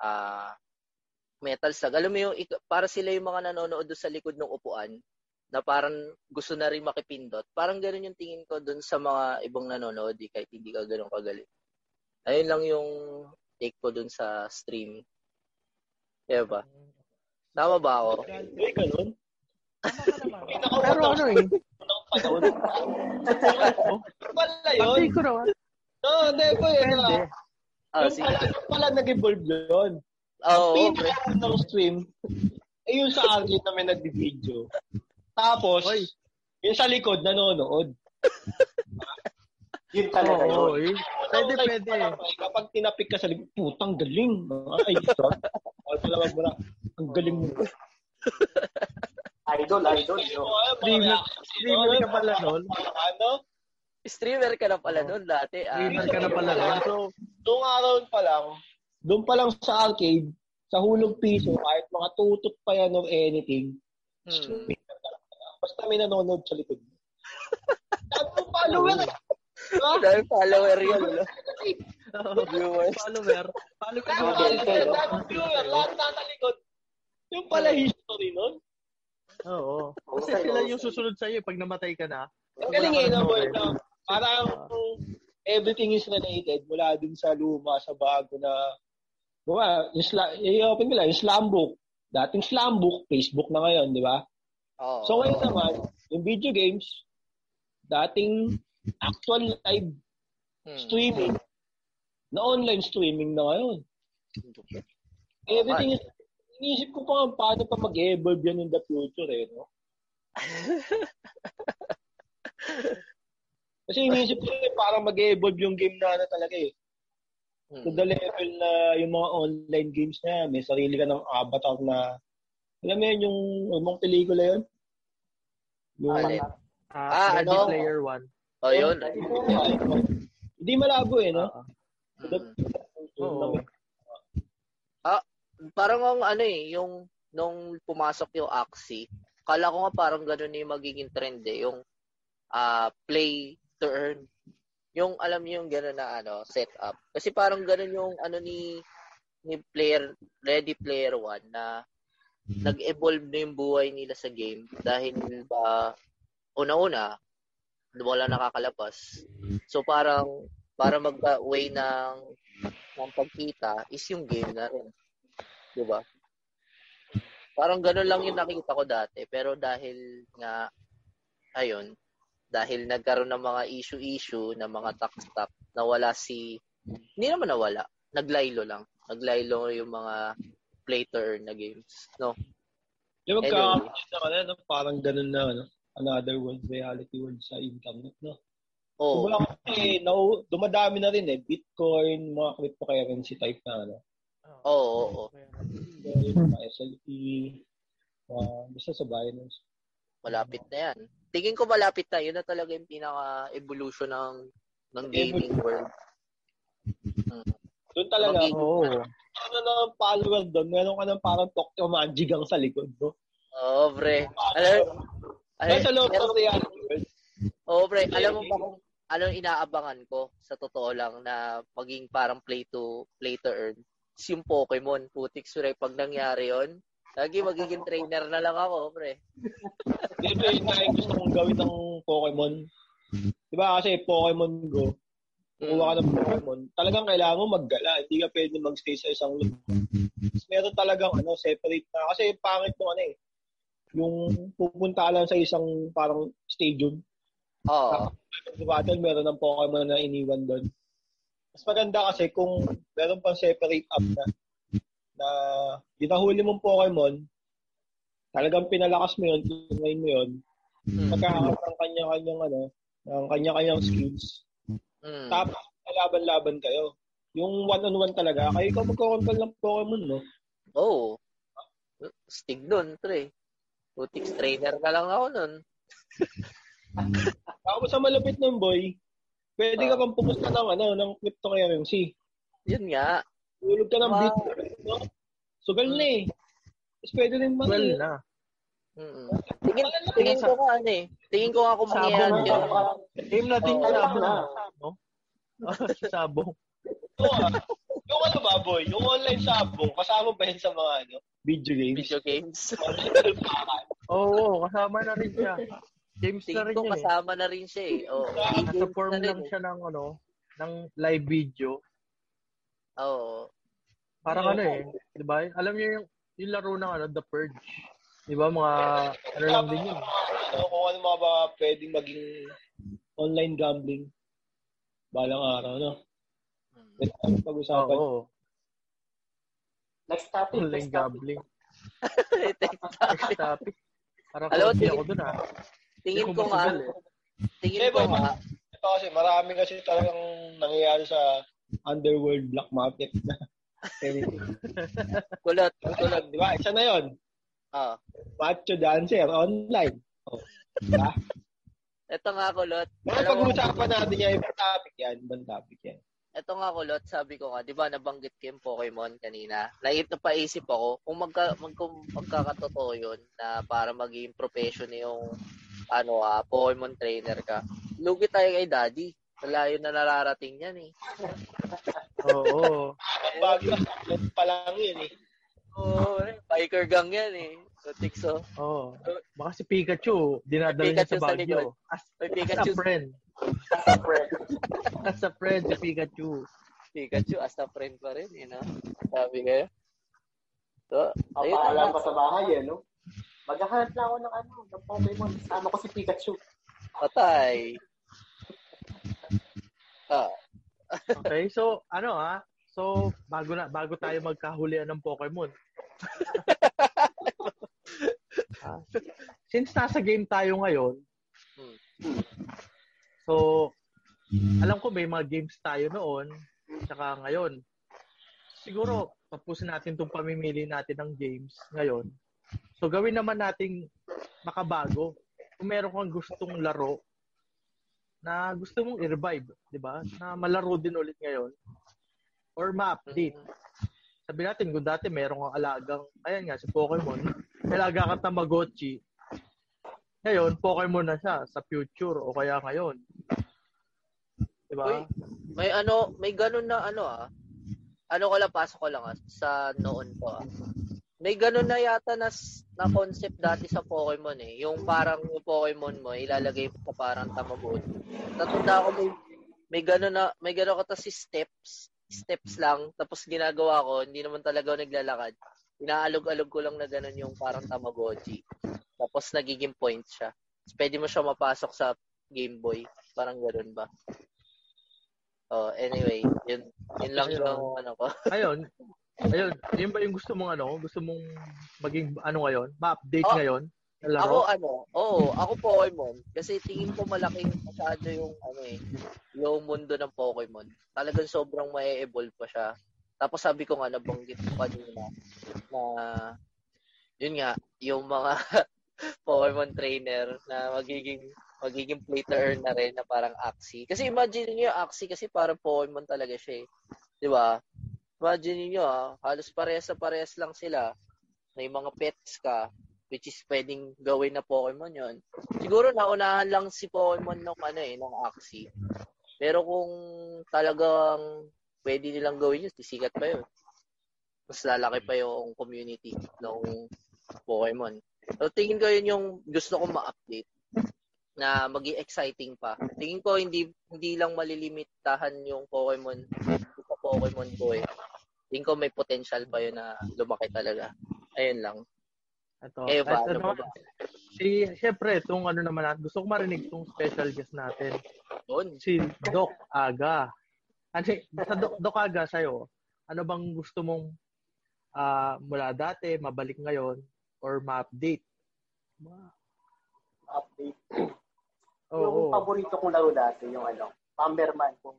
uh, Metal Slug. Alam mo yung, para sila yung mga nanonood doon sa likod ng upuan, na parang gusto na rin makipindot. Parang ganun yung tingin ko doon sa mga ibang nanonood, eh, kahit hindi ka ganun kagaling. Ayun lang yung take ko dun sa stream. Kaya ba? Tama ba ako? Ay, ganun. Pero ano eh. Pala yun. Pati ko naman. No, hindi po yun. Depende. Ah, Yung pala, yung pala nag-evolve yun. Oo, Ang pre. pinaka ng stream, eh yung sa arcade na may nag-video. Tapos, Oy. yung sa likod, nanonood. Yun talaga Oo, yun. Pwede, pwede. Kapag tinapik ka sa likod, putang galing. Ay, sorry. Ay, talaga mo na. Ang galing mo. Idol, idol. No? Streamer- streamer ka pala nun? Ano? Streamer ka na pala noon dati. Ah. Streamer ka na pala nun. So, Noong araw pa lang, doon pa lang sa arcade, sa hulog piso, kahit mga tutot pa yan or anything, Hmm. basta may nanonood sa likod. Ano follower? eh. Diba? Dahil follower yun. Ano? Viewers. follower. Follow ka Lahat na- lahat sa likod. Yung pala history nun. Oo. Kasi sila yung susunod sa'yo pag namatay ka na. Ang galing eh, no, boy, no? Parang everything is related mula dun sa luma, sa bago na Diba, yung sla- i-open ko lang, yung Slambook. Dating Slambook, Facebook na ngayon, di ba? Oo. So ngayon naman, yung video games, dating actual live Hmm. streaming, na online streaming na ngayon. Everything is, iniisip ko pa nga paano pa mag-evolve yan in the future eh, no? Kasi iniisip ko rin parang mag-evolve yung game na ano talaga eh. Hmm. To the level na yung mga online games na may sarili ka ng avatar na alam mo yun, yung umang pelikula yun? Yung, Alin? Ah, Ah, Ready ano? Player One. Oh, yun. Hindi malabo eh, no? Ah, Hmm. Oo. Parang ang ano eh, yung nung pumasok yung Axie, kala ko nga parang ganun yung magiging trend eh, yung ah play to earn. Yung alam niyo yung gano'n na ano, setup. Kasi parang ganun yung ano ni ni player Ready Player One na nag-evolve na yung buhay nila sa game dahil ba una-una wala nakakalabas. So parang para mag-way ng ng pagkita is yung game na rin. 'Di ba? Parang gano'n lang yung nakita ko dati. Pero dahil nga, ayun, dahil nagkaroon ng mga issue-issue, ng mga tax-tax, nawala si, hindi naman nawala, naglaylo lang. Naglaylo yung mga play to earn na games. No? Yung Anyway. magkakaroon na ka no? parang ganun na, no? Another world, reality world sa internet, no? Oh, Kumbaga kasi, no, dumadami na rin eh. Bitcoin, mga cryptocurrency type na, ano. Oo. Bitcoin, mga SLP, mga, basta sa Binance. Malapit na yan. Tingin ko malapit na. Yun na talaga yung pinaka-evolution ng ng gaming world. Hmm. Doon talaga. Oo. ano na ng follower doon, meron ka ng parang Tokyo Magic ang sa likod, no? Oo, pre. Alam, Kaya sa loob ng reality world, Oo, pre. Alam mo ba kung ano inaabangan ko sa totoo lang na maging parang play to play to earn yung Pokemon. Putik suray pag nangyari yon lagi magiging trainer na lang ako, pre. Ito yun na yung gusto kong gawin ng Pokemon. Di ba kasi Pokemon Go, kukuha ka ng Pokemon, talagang kailangan mo maggala. Hindi ka pwede magstay sa isang lugar. Meron talagang ano, separate na. Kasi pangit nung ano eh. Yung pupunta ka lang sa isang parang stadium. Oo. Sa battle, meron ng Pokemon na iniwan doon. Mas maganda kasi kung meron pang separate app na na ginahuli mong Pokemon, talagang pinalakas mo yun, tunay mo yun, Mm. magkakaroon ng kanya-kanyang ano, ng kanya-kanyang skills. Mm. Tapos, laban-laban kayo. Yung one-on-one talaga, kayo ikaw magkakontrol ng Pokemon, no? Oo. Stig nun, pre. Putik trainer na lang ako nun. Tapos sa malapit ng boy, pwede ka pang pumusta ng ano, ng cryptocurrency. Yun nga. Tulog ka ng Wow. Bitcoin, no? Sugal na eh. Tapos pwede rin mag- Well na. Mm-mm. Tingin, tingin ko nga ano eh. Tingin ko nga kung Sabong mangyayari na yun. Game na din Oo. sa sabong. na. No? Ah, sabong. Oo, ah. yung ano ba, boy? Yung online sabong, kasama ba yun sa mga ano, video games? Video games. Oo, kasama na rin siya. Games na rin ko yun eh. kasama na rin siya eh. Oh, Nasa form na lang eh. siya ng ano, ng live video. Oo. Parang Oo. ano eh, 'di ba? Alam niyo yung yung laro ng ano, The Purge. 'Di ba mga ano lang din yun. Ano, kung ano mga ba pwedeng maging online gambling. Balang araw, no? Pwede natin pag-usapan. Oo, next topic. online Next topic. gambling. Next topic. Parang Alam ako dun ah. Tingin ko nga, eh. tingin ko nga, Ito kasi, marami kasi talagang nangyayari sa underworld black market na kulot, kulot. Di ba? Isa na yon Ah. Macho dancer online. Oh. Diba? Ito nga kulot. Mo, pag-uusapan natin yan, ibang topic yan, ibang topic yan. ito nga kulot, sabi ko nga, di ba nabanggit ko yung Pokemon kanina. Nait na paisip ako, kung magka, mag, kung magkakatotoo yun na para maging profession yung ano ah, Pokemon trainer ka. Lugi tayo kay Daddy. Malayo na nararating yan eh. Oo. Ang bago, pa lang yun eh. Oo, eh, biker gang yan eh. So, tikso. Oo. Baka si Pikachu, dinadala niya sa. Baguio. As, May as Pikachu, a friend. Separate. As a friend si Pikachu. Pikachu as a friend pa rin, you know? Sabi kayo. So, Ang ayun paalam na. pa sa bahay eh, no? Maghahanap na ako ng ano, ng Pokemon. Sama ko si Pikachu. Patay. Ah, Okay, so ano ah, so bago na bago tayo magkahulian ng Pokemon. Ah, since nasa game tayo ngayon, so alam ko may mga games tayo noon, tsaka ngayon. Siguro tapusin natin tong pamimili natin ng games ngayon. So gawin naman nating makabago. Kung meron kang gustong laro na gusto mong i-revive, 'di ba? Na malaro din ulit ngayon or ma-update. Sabi natin kung dati meron kang alagang, ayan nga si Pokemon, alaga kang Tamagotchi. Ngayon, Pokemon na siya sa future o kaya ngayon. 'Di ba? May ano, may ganun na ano ah. Ano ko lang, pasok ko lang ah, sa noon ko ah. May ganun na yata na, na concept dati sa Pokemon eh. Yung parang yung Pokemon mo, ilalagay mo sa parang Tamagotchi. Natanda ko may, may ganun na, may ganun ko si steps. Steps lang. Tapos ginagawa ko, hindi naman talaga ako naglalakad. Inaalog-alog ko lang na ganun yung parang Tamagotchi. Tapos nagiging point siya. Tapos pwede mo siya mapasok sa Game Boy. Parang ganun ba? Oh, anyway, yun, yun lang yung ano ko. Ayun. Ayun, yun ba yung gusto mong ano? Gusto mong maging ano ngayon? Ma-update Oh, ngayon? Na Ako laro? ano, oo, ako Pokemon. Kasi tingin ko malaking masyado yung ano eh, yung mundo ng Pokemon. Talagang sobrang may evolve pa siya. Tapos sabi ko nga, nabanggit ko kanina na yun nga, yung mga Pokemon trainer na magiging magiging play to earn na rin na parang Axie. Kasi imagine niyo yung Axie kasi parang Pokemon talaga siya eh. 'Di ba? Imagine niyo ah, halos parehas sa parehas lang sila. May mga pets ka. which is pwedeng gawin na Pokemon yon. Siguro naunahan lang si Pokemon nung ano eh, nung Axie. Pero kung talagang pwede nilang gawin yun, sisikat pa yun. Mas lalaki pa yung community ng Pokemon. So tingin ko yun yung gusto kong ma-update na magi exciting pa. Tingin ko hindi hindi lang malilimitahan yung Pokemon Pokemon Go eh. Tingin ko may potential pa yun na lumaki talaga. Ayun lang. Ito. Kayo ba? Ito Ano ba? si, syempre, itong ano naman natin, gusto ko marinig itong special guest natin. Yun. Si Doc Aga. Ano, sa Doc, Doc Aga sa'yo, ano bang gusto mong ah, mula dati, mabalik ngayon, or ma-update? Update. Oo. yung paborito kong laro dati, yung ano, Bomberman, kung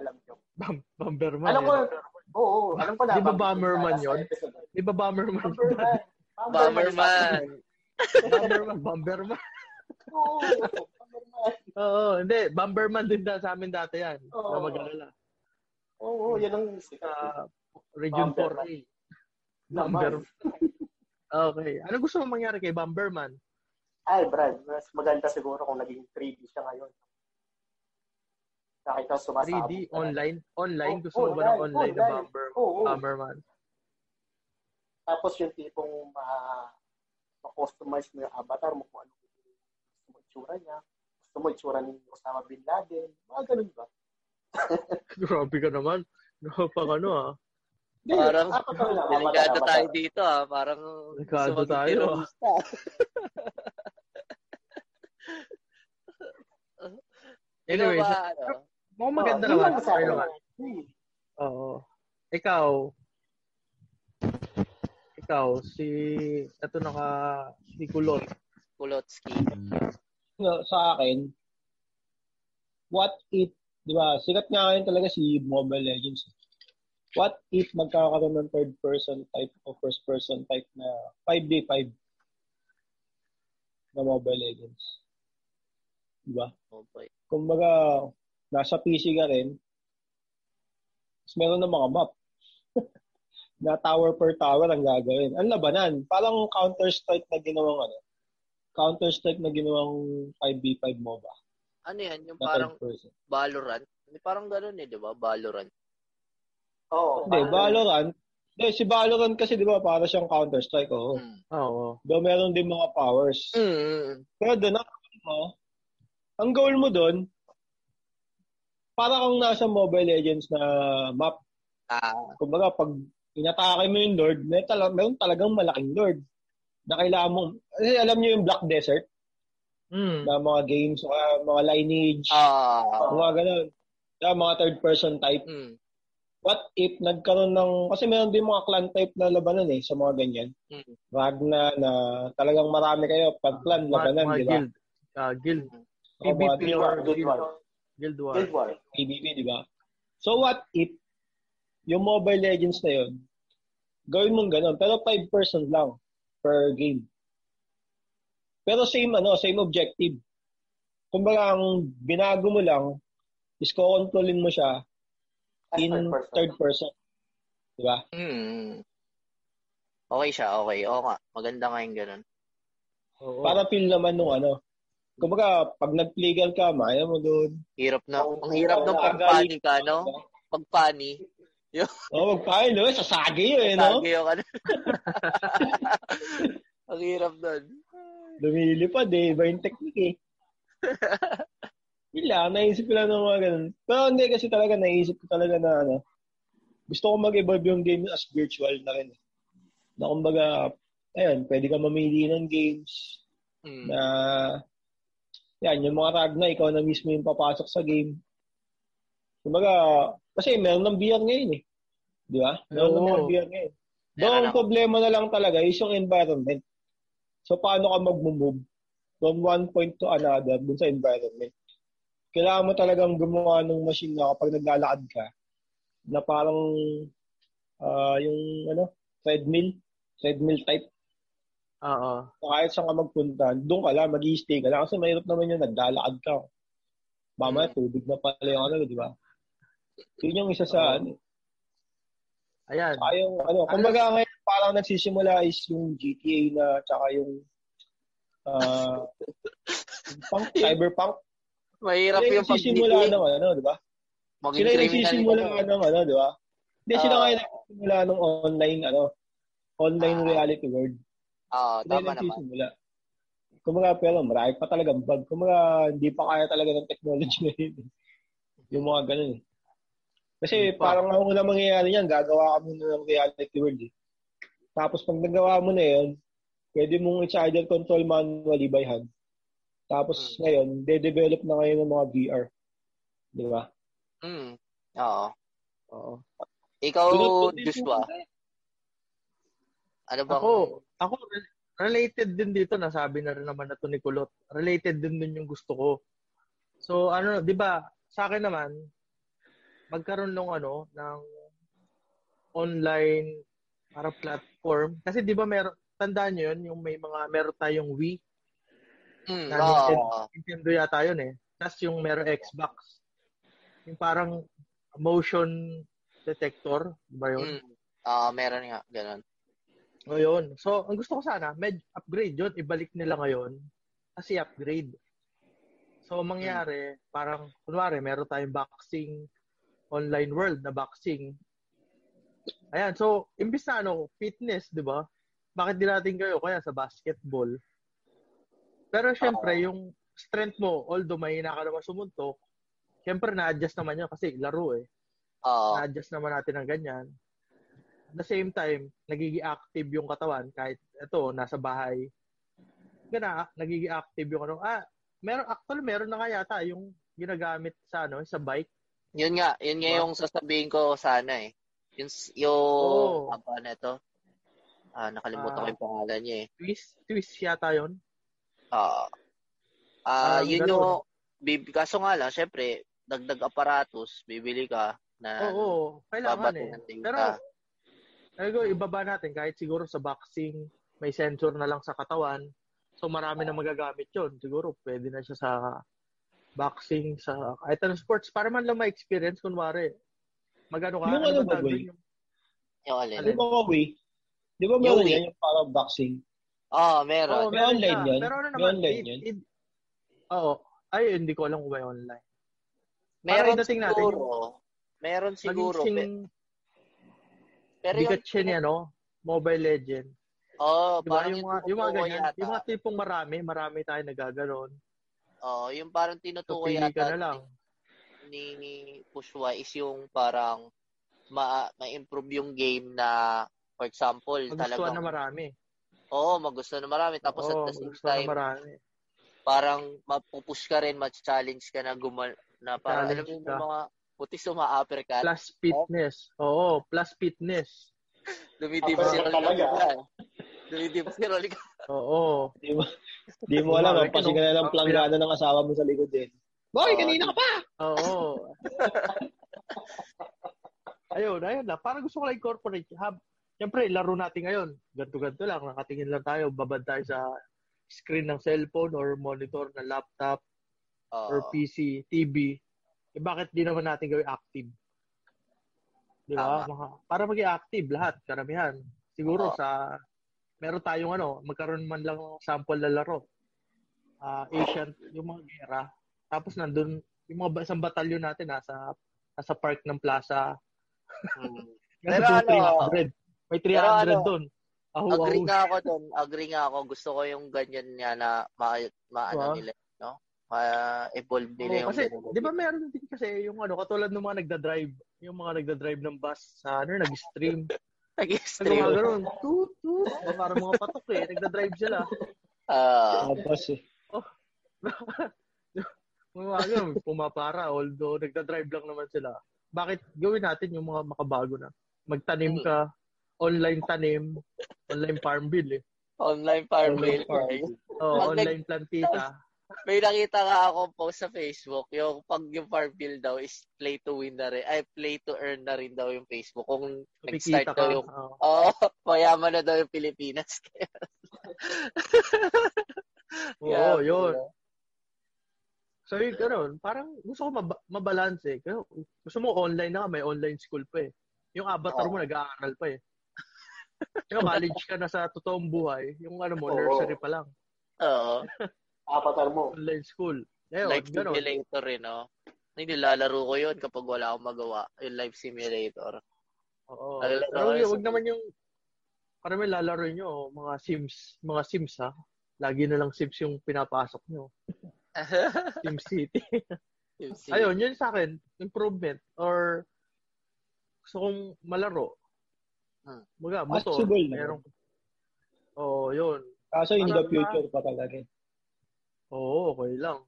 alam nyo. Bam- Bomberman. Alam ko, eh. Oo, oo, alam ko na. Di ba Bomberman yun? Di ba Bomberman? Bomberman. Bomberman. Bomberman. Bomberman. Oo, Bomberman. Oo, hindi. Bomberman din da sa amin dati yan. Oo. Na mag-alala. Oo, yan ang Sa Region Bomberman. 4A. Bomberman. Okay. Ano gusto mo mangyari kay Bomberman? Ay, Brad, mas maganda siguro kung naging 3D siya ngayon. Nakita sumasabog. 3D, online? Online? Oh, Gusto mo ba ng online, na. Bomber, Oo. Bomberman? Tapos yung tipong ma ma-customize mo yung avatar mo kung ano gusto mo itsura niya. Gusto mo itsura ni Osama Bin Laden. Mga ganun ba? Grabe ka naman. Napang ano ah. Hindi, Parang na lang, delikado tayo dito ah. Parang Delikado tayo, ah. magterorista. Anyway, Ikaw ba, sa, ano? Mukhang maganda Oh, naman. sa akin. naman. Oo. Ikaw, ikaw, si, ito naka, si Kulot. Kulotsky. No, sa akin, what if, di ba, sikat nga ngayon talaga si Mobile Legends. What if magkakaroon ng third person type o first person type na 5v5 na Mobile Legends? Di ba? Oh. Kumbaga, nasa PC ka rin, tapos meron ng mga map. na tower per tower ang gagawin. Ang labanan, parang Counter-Strike na ginawang ano, Counter-Strike na ginawang 5v5 MOBA. Ano yan? Yung Na parang. Valorant? Hindi, parang gano'n eh, di ba? Valorant. Oo. Hindi, parang- Valorant. Hindi, si Valorant kasi di ba para siyang Counter-Strike, oo. Mm. Oo. Though meron din mga powers. Mm. Pero doon, ang, mo, ang goal mo doon, para kang nasa Mobile Legends na map. Ah, Kumbaga, pag inatake mo yung Lord, may tala, meron talagang malaking Lord. Na kailangan mo, kasi alam niyo yung Black Desert, Mm. na mga games, mga, mga lineage, ah, mga ganun. Yeah, mga third person type. mm. What if nagkaroon ng, kasi meron din mga clan type na labanan eh, sa mga ganyan. Mm. Ragna na talagang marami kayo, pag clan, labanan, di ba? guild. Ah, guild. PvP Guild or War, Guild guild, War. guild war. PvP, di ba? So what if yung Mobile Legends na yun, gawin mong ganun, pero 5 person lang per game. Pero same ano, same objective. Kumbaga ang binago mo lang is ko-controlin mo siya As in third person. third person. Di ba? Mm. Okay siya, okay. Oo nga. Maganda nga yung ganun. Oo. Para feel naman nung ano. Kumbaga, pag nag-plagal ka, maya mo doon. Hirap na. Oo, Ang hirap oo, ng oo, pagpani ka, no? Pagpani. Oh, magpain, no? Sasagi yun, eh, no? Sagi yung ano. Ang hirap nun. Lumilipad eh. Iba yung technique eh. Yun lang, naisip ko lang ng mga ganun. Pero hindi kasi talaga naisip ko talaga na ano, gusto ko mag-evolve yung game as virtual na rin. Na kumbaga, ayun, pwede ka mamili ng games Mm. na yan, yung mga tag na ikaw na mismo yung papasok sa game. Kumbaga, kasi meron ng VR ngayon eh. Di ba? Meron ng mga Oo. VR ngayon. Doon, ang ako. problema na lang talaga is yung environment. So, paano ka mag-move from one point to another dun sa environment? Kailangan mo talagang gumawa ng machine na kapag naglalakad ka, na parang ah, yung ano, treadmill, treadmill type. Oo. So, kahit saan ka magpunta, doon ka lang, mag stay ka lang. Kasi mahirap naman yung naglalakad ka. Mamaya, tubig na pala yung ano, di ba? Yun yung isa sa, ano, Ayan. Saka yung, ano, kumbaga ngayon, parang nagsisimula is yung GTA na tsaka yung uh, punk, cyberpunk. Mahirap Sila yung pag nagsisimula ng ano, di ba? Sila yung nagsisimula ng ano, di ba? Hindi sila Ah. ngayon nagsisimula ng online, ano, online Ah. reality world. Oo, yung tama naman. nagsisimula. Kumaga, pero marami pa talagang bug. Kumaga, hindi pa kaya talaga ng technology ngayon. yung mga ganun eh. Kasi Hindi pa. parang ang una mangyayari yan, gagawa ka muna ng reality world eh. Tapos pag nagawa mo na yun, pwede mong i-either control manually by hand. Tapos Hmm. ngayon, de-develop na ngayon ng mga VR. Di ba? Mm. Oo. Oo. Ikaw, po, Joshua, ano bang... Ako, ako re- related din dito, nasabi na rin naman na to ni Kulot. Related din din yung gusto ko. So, ano, di ba, sa akin naman, magkaroon ng ano, ng online para platform. Kasi di ba meron, tandaan nyo yun, yung may mga, meron tayong Wii, Mm, na oo. Nintendo, yata yun eh. Tapos yung meron Xbox. Yung parang motion detector, di ba yun? Mm. Ah, meron nga, ganun. Yun. So, ang gusto ko sana, med upgrade yun, ibalik nila ngayon kasi upgrade. So, ang mangyari, parang, kunwari, meron tayong boxing, online world na boxing. Ayan, so, imbis na ano, fitness, di ba? Bakit di natin kayo kaya sa basketball? Pero syempre, yung strength mo, although mahina ka naman sumuntok, syempre na-adjust naman yun kasi laro eh Oo. na-adjust naman natin ng ganyan. At the same time, nagiging active yung katawan kahit ito, nasa bahay. Gana, nagiging active yung ano. Ah, meron, actually, meron na nga yata yung ginagamit sa ano, sa bike. Yun nga, yun nga yung sasabihin ko sana eh. Yung, yung, apa na ito? Ah, nakalimutan ko Ah. yung pangalan niya eh. Twist, twist yata yun. Ah, ah, Parang yun ganun. yung, kaso nga lang, syempre, dagdag aparatos, bibili ka na Oo, kailangan eh. babatuhan din Pero, ka. Ayun, ibaba natin kahit siguro sa boxing, may sensor na lang sa katawan. So, marami na magagamit yun. Siguro, pwede na siya sa boxing, sa kahit anong sports. Para man lang ma-experience, kunwari, magano ka, Yung ano ba ba, boy? Yung- alin? Mga way, di ba meron yan yung parang boxing? Oo, meron. Oo, May meron online yan? Pero ano May naman, online it- yan? it- Oo. Ay, hindi ko alam kung may online. meron dating natin siguro. Meron siguro. pe- Maging pero yung, bigat siya niya, no? Mobile Legend. oh, Di ba? parang Yung, mga, yung mga ganyan. yata. Yung mga tipong marami, marami tayo nagaganon. Oo, yung parang So, tinutukoy ka yata na lang. ni, ni Pushwa is yung parang ma, ma-improve yung game na for example, Magustuhan talagang na marami. Oo, magustuhan na marami tapos Oo, at the same time marami. parang mapupush ka rin, match-challenge ka na gumal na parang alam mo yung ka. mga putis uma-uppercut, Plus fitness. Oo, plus fitness. dumidib si Rolly talaga. ka. Dumidib si Rolly ka. Oo. Di mo, di mo alam, Kumari ka kasi ka na ng planggana ng asawa mo sa likod din. Boy, Oo, kanina ka pa! Oo. ayun, ayun na. Parang gusto ko lang incorporate. Ha, Siyempre, laro natin ngayon. Ganto-ganto lang. Nakatingin lang tayo. Babad tayo sa screen ng cellphone or monitor ng laptop or Oo. PC, TV. Eh, bakit di naman natin gawin active? Di ba? Mga- Para maging active lahat, karamihan. Siguro Oo. sa meron tayong ano, magkaroon man lang ng sample na laro. Ah, Asian, yung mga gera. Tapos nandun, yung mga isang batalyon natin nasa nasa park ng plaza. Hmm. Pero ano, 300. May pero 300 ano, doon. Ahu, Agree ahu. nga ako doon. Agree nga ako. Gusto ko yung ganyan niya na ma, ma ano Diba? nila, no? Ma-evolve nila Oo, yung kasi, di ba meron din kasi yung ano, katulad ng mga nagda-drive, yung mga nagda-drive ng bus sa ano, nag-stream. Nag-stream. Nagawa ganun, toot, toot. Parang mga patok eh, nagda-drive sila. Ah, Tapos, eh, Mga ganun, pumapara, although nagda-drive lang naman sila. Bakit gawin natin yung mga makabago na? Magtanim Hmm. ka, online tanim, online farm bill eh. online farm Online bill. farm. Oh, nag- online plantita. May nakita nga akong post sa Facebook, yung pag yung farm bill daw is play to win na rin, ay play to earn na rin daw yung Facebook. Kung nag-start Kumikita daw ka. yung, Oh. oh, mayaman na daw yung Pilipinas. Oo, Kaya, yun. So, yun, ganun. Parang gusto ko mab- mabalance eh. Kaya, gusto mo online na may online school pa eh. Yung avatar Oo. mo, nag-aaral pa eh. Yung college ka na sa totoong buhay, yung ano mo, Oo. nursery pa lang. Oo. Avatar mo. Online school. Ngayon, Life ganun. simulator rin, no? Hindi, nilalaro ko yun kapag wala akong magawa. Yung life simulator. Oo. Lalaro Pero yun, wag naman yung karami lalaro nyo, mga Sims, mga Sims ha. Lagi na lang Sims yung pinapasok nyo. Sim City. Si- Ayun, yun sa akin, improvement or gusto kong malaro. Hmm. Mga motor, Possible merong Oo, oh, yun. Kaso in the Parang, future pa talaga. Oo, okay lang.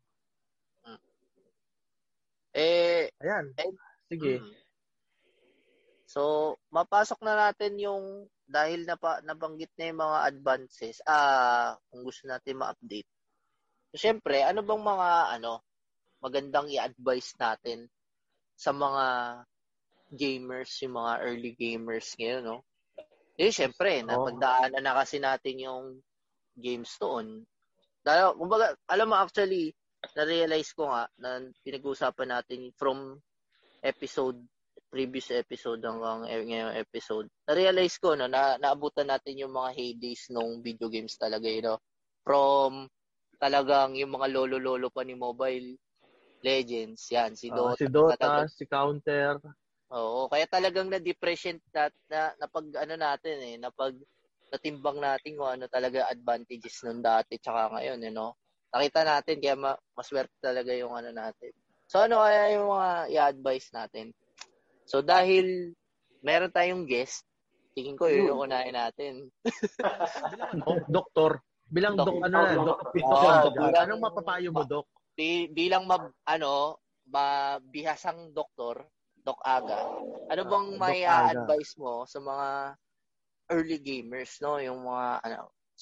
Eh, Ayan. Eh, Sige. Mm. So, mapasok na natin yung dahil na pa, nabanggit na yung mga advances, ah, kung gusto natin ma-update. So, syempre, ano bang mga, ano, magandang i-advise natin sa mga gamers, yung mga early gamers ngayon, no? Eh, syempre, Oo. napagdaanan na kasi natin yung games doon. Dahil, kumbaga, alam mo, actually, na-realize ko nga na pinag-uusapan natin from episode previous episode hanggang ngayong episode, na-realize ko no, na naabutan natin yung mga heydays nung video games talaga, you know. From talagang yung mga lolo-lolo pa ni Mobile Legends, yan, si Ah, Dota. si Dota, talagang- si Counter. Oo, kaya talagang na-depression na, na, na pag ano natin eh, na pag natimbang natin kung ano talaga advantages nung dati tsaka ngayon, you know. Nakita natin kaya ma, maswerte talaga yung ano natin. So ano kaya yung mga i-advise natin? So dahil meron tayong guest, tingin ko yun yung unahin natin. No, doktor. Bilang Dok- dok, ano na, Dok- dok, Dok- dok, Dok- dok, Dok- anong mapapayo mo, dok? Bi- bilang mab, ano, mabihasang doktor, Doc Aga, ano bang Doc may advice mo sa mga early gamers, no? Yung mga, ano,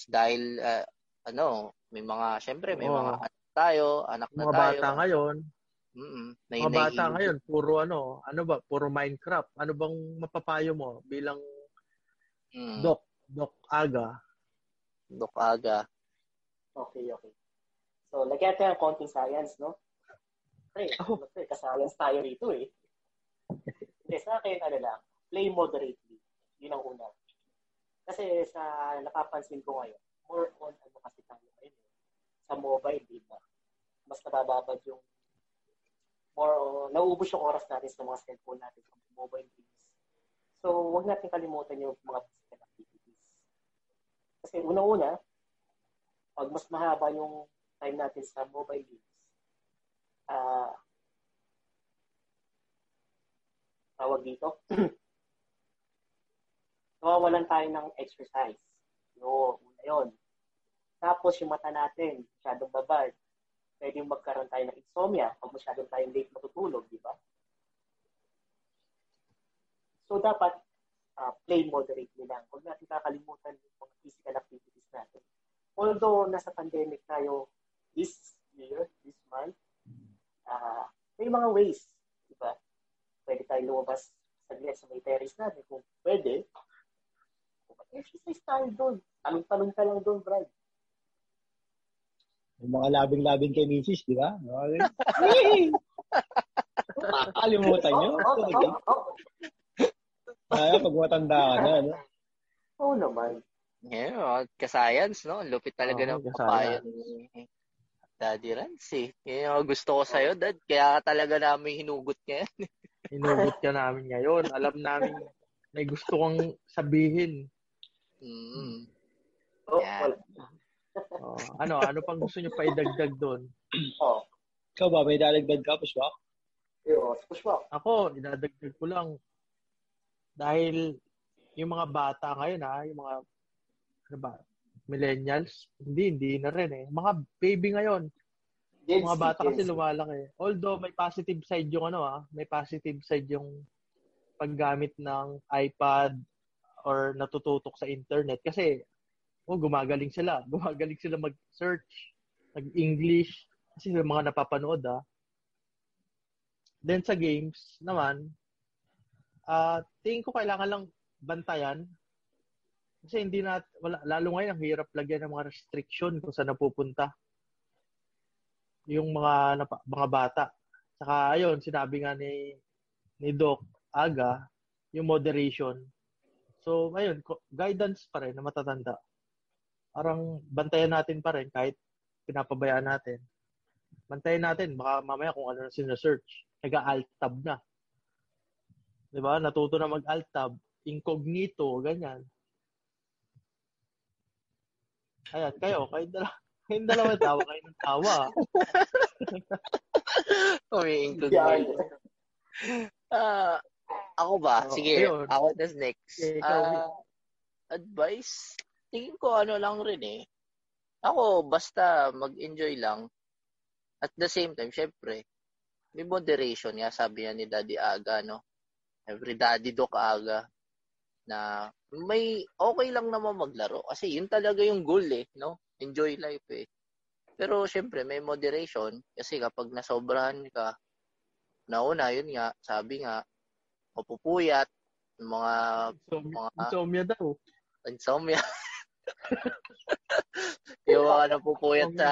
dahil, ah, ano, may mga, syempre, may Oo. mga anak tayo, anak na Mga tayo. bata ngayon, Mm-mm, may, mga bata ngayon, puro ano, ano ba, puro Minecraft. Ano bang mapapayo mo bilang Mm, dok, dok aga? Doc Aga. Okay, okay. So, lagyan natin ang konting science, no? Pre, Oh. pre, ka-science tayo rito eh. Hindi, sa akin, ano lang, play moderately. Yun ang una. Kasi sa napapansin ko ngayon, more on ano kasi tayo ngayon eh. Sa mobile, di ba? Mas nabababad yung more on, nauubos yung oras natin sa mga cellphone natin sa mobile games. So, wag natin kalimutan yung mga physical activities. Kasi unang-una, pag mas mahaba yung time natin sa mobile games, ah tawag dito, nawawalan tayo ng exercise. No, una yun. Tapos yung mata natin, masyadong babad. Pwede magkaroon tayo ng insomnia pag masyadong tayong late matutulog, di ba? So, dapat ah, play moderately lang. Huwag natin kakalimutan yung mga physical activities natin. Although, nasa pandemic tayo this year, this month, ah may mga ways, di ba? Pwede tayo lumabas sa may terrace natin kung pwede. Exercise tayo doon. Talong-talong ka lang doon, Brad. Yung mga labing-labing kay Mrs., di ba? Makakalimutan nyo. Oo, oo, oo, oo. Kaya pag matanda ka na, no? Oo naman. Yeah, ka-science, no? Ang Lupit talaga Oo, ng papayo ni Daddy Ramsey. Yan yung gusto ko sa'yo, Dad. Kaya ka talaga namin hinugot ngayon. Inugot ka namin ngayon. Alam namin may gusto kong sabihin. Mm. Oo, Yan. wala. Oh, ano, ano pang gusto nyo pa idagdag doon? Oo. Ikaw ba, may dalagdag ka, Pushwak? Oo, push mo. Ako, idadagdag ko lang. Dahil yung mga bata ngayon ha, yung mga ano ba, millennials, hindi, hindi na rin eh. Mga baby ngayon, Gen mga bata kasi lumalaki. Although may positive side yung ano ah, may positive side yung paggamit ng iPad or natututok sa internet kasi oh, gumagaling sila. Gumagaling sila mag-search, mag-English kasi yung mga napapanood ah. Then sa games naman, ah tingin ko kailangan lang bantayan kasi hindi na wala lalo ngayon ang hirap lagyan ng mga restriction kung saan napupunta yung mga napa, mga bata. Saka ayun, sinabi nga ni ni Doc Aga, yung moderation. So, ayun, ko- guidance pa rin na matatanda. Parang bantayan natin pa rin kahit pinapabayaan natin. Bantayan natin, baka mamaya kung ano na sinesearch, nag-alt tab na. Di ba? Natuto na mag-alt tab, incognito, ganyan. Ayan, kayo, kayo dalawa, kayong dalawa tawa, kayo ng tawa. Umiingkog Yan. Ah, ako ba? Oo, Sige, ayun. ako tas next. Okay, ikaw, Ah, advice? Tingin ko ano lang rin eh. Ako, basta mag-enjoy lang. At the same time, syempre, may moderation nga, sabi nga ni Daddy Aga, no? Every Daddy Doc Aga, na may okay lang naman maglaro. Kasi yun talaga yung goal eh, no? Enjoy life eh. Pero syempre, may moderation. Kasi kapag nasobrahan ka, nauna, yun nga, sabi nga, mapupuyat, mga Insomnia, Mga- insomnia daw. insomnia. yung mga napupuyat sa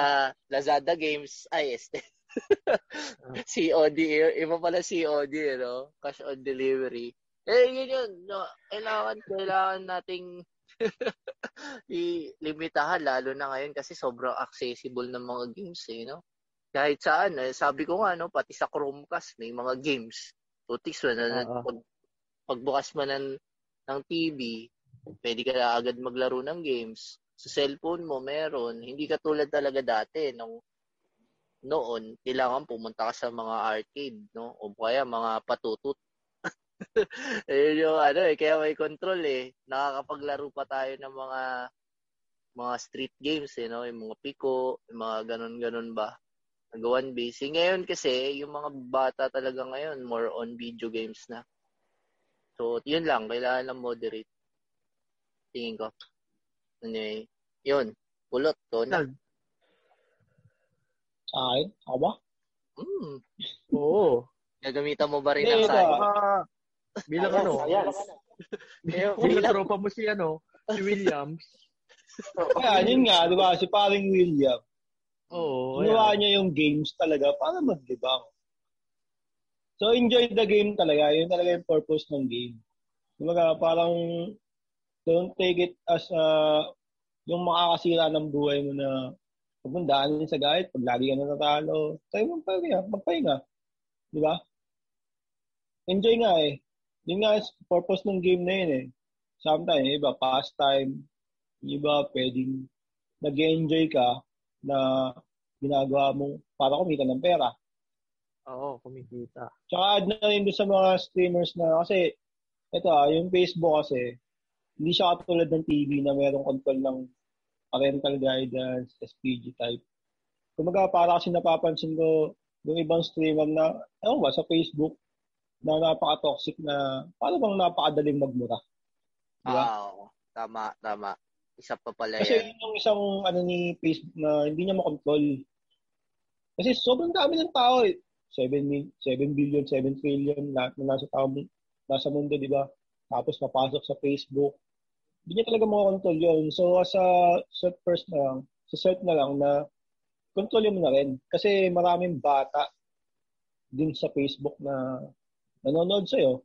Lazada Games, ay, este. COD, iba pala COD, eh, no? Cash on delivery. Eh, yun yun. No? Kailangan, kailangan nating ilimitahan, lalo na ngayon kasi sobrang accessible ng mga games, eh, no? Kahit saan, eh, sabi ko nga, no, pati sa Chromecast, may mga games. Tutis mo na, Oo. pag, pagbukas mo ng, ng TV, pwede ka agad maglaro ng games. Sa cellphone mo, meron. Hindi katulad talaga dati, nung noon, kailangan pumunta ka sa mga arcade, no? O kaya mga patutut. Ayun yung ano eh, kaya may control eh. Nakakapaglaro pa tayo ng mga mga street games eh, no? Yung mga piko, yung mga ganun-ganun ba. Nagawan base. Ngayon kasi, yung mga bata talaga ngayon, more on video games na. So, yun lang. Kailangan lang moderate. Tingin ko. Anyway, yun. Pulot. To na. Nag- Sa akin? Ako ba? Hmm. Oo. Gagamitan mo ba rin Hindi, ng ito, side? Baka, bilang ano, bilang tropa mo si ano, si Williams. Kaya, yun nga, di ba? Si paring William, Oo. ginawa ayan. niya yung games talaga para maglibang. So, enjoy the game talaga. Yun talaga yung purpose ng game. Kumbaga, parang don't take it as uh, yung makakasira ng buhay mo na pagmundaan sa gayet, pag lagi ka natatalo, tayo mo magpahinga, magpahinga. Di ba? Enjoy nga eh. Yun nga purpose ng game na yun eh. Sometimes, iba, pastime. Iba, pwedeng nag-enjoy ka na ginagawa mo para kumita ng pera. Oo, kumikita. Tsaka add na rin doon sa mga streamers na kasi ito ah, yung Facebook kasi hindi siya katulad ng TV na merong control ng parental guidance, SPG type. Kumaga para kasi napapansin ko yung ibang streamer na, ewan ba, sa Facebook na napaka-toxic na paano bang napakadaling magmura. Diba? Oo. Tama, tama. Isa pa pala Kasi yan. yun yung isang ano ni Facebook na hindi niya makontrol. Kasi sobrang dami ng tao eh. 7, mil, 7 billion, 7 trillion lahat na nasa tao nasa mundo, di ba? Tapos papasok sa Facebook. Hindi niya talaga makakontrol yun. So, sa set first na lang, sa set na lang na kontrolin mo na rin. Kasi maraming bata din sa Facebook na nanonood sa'yo.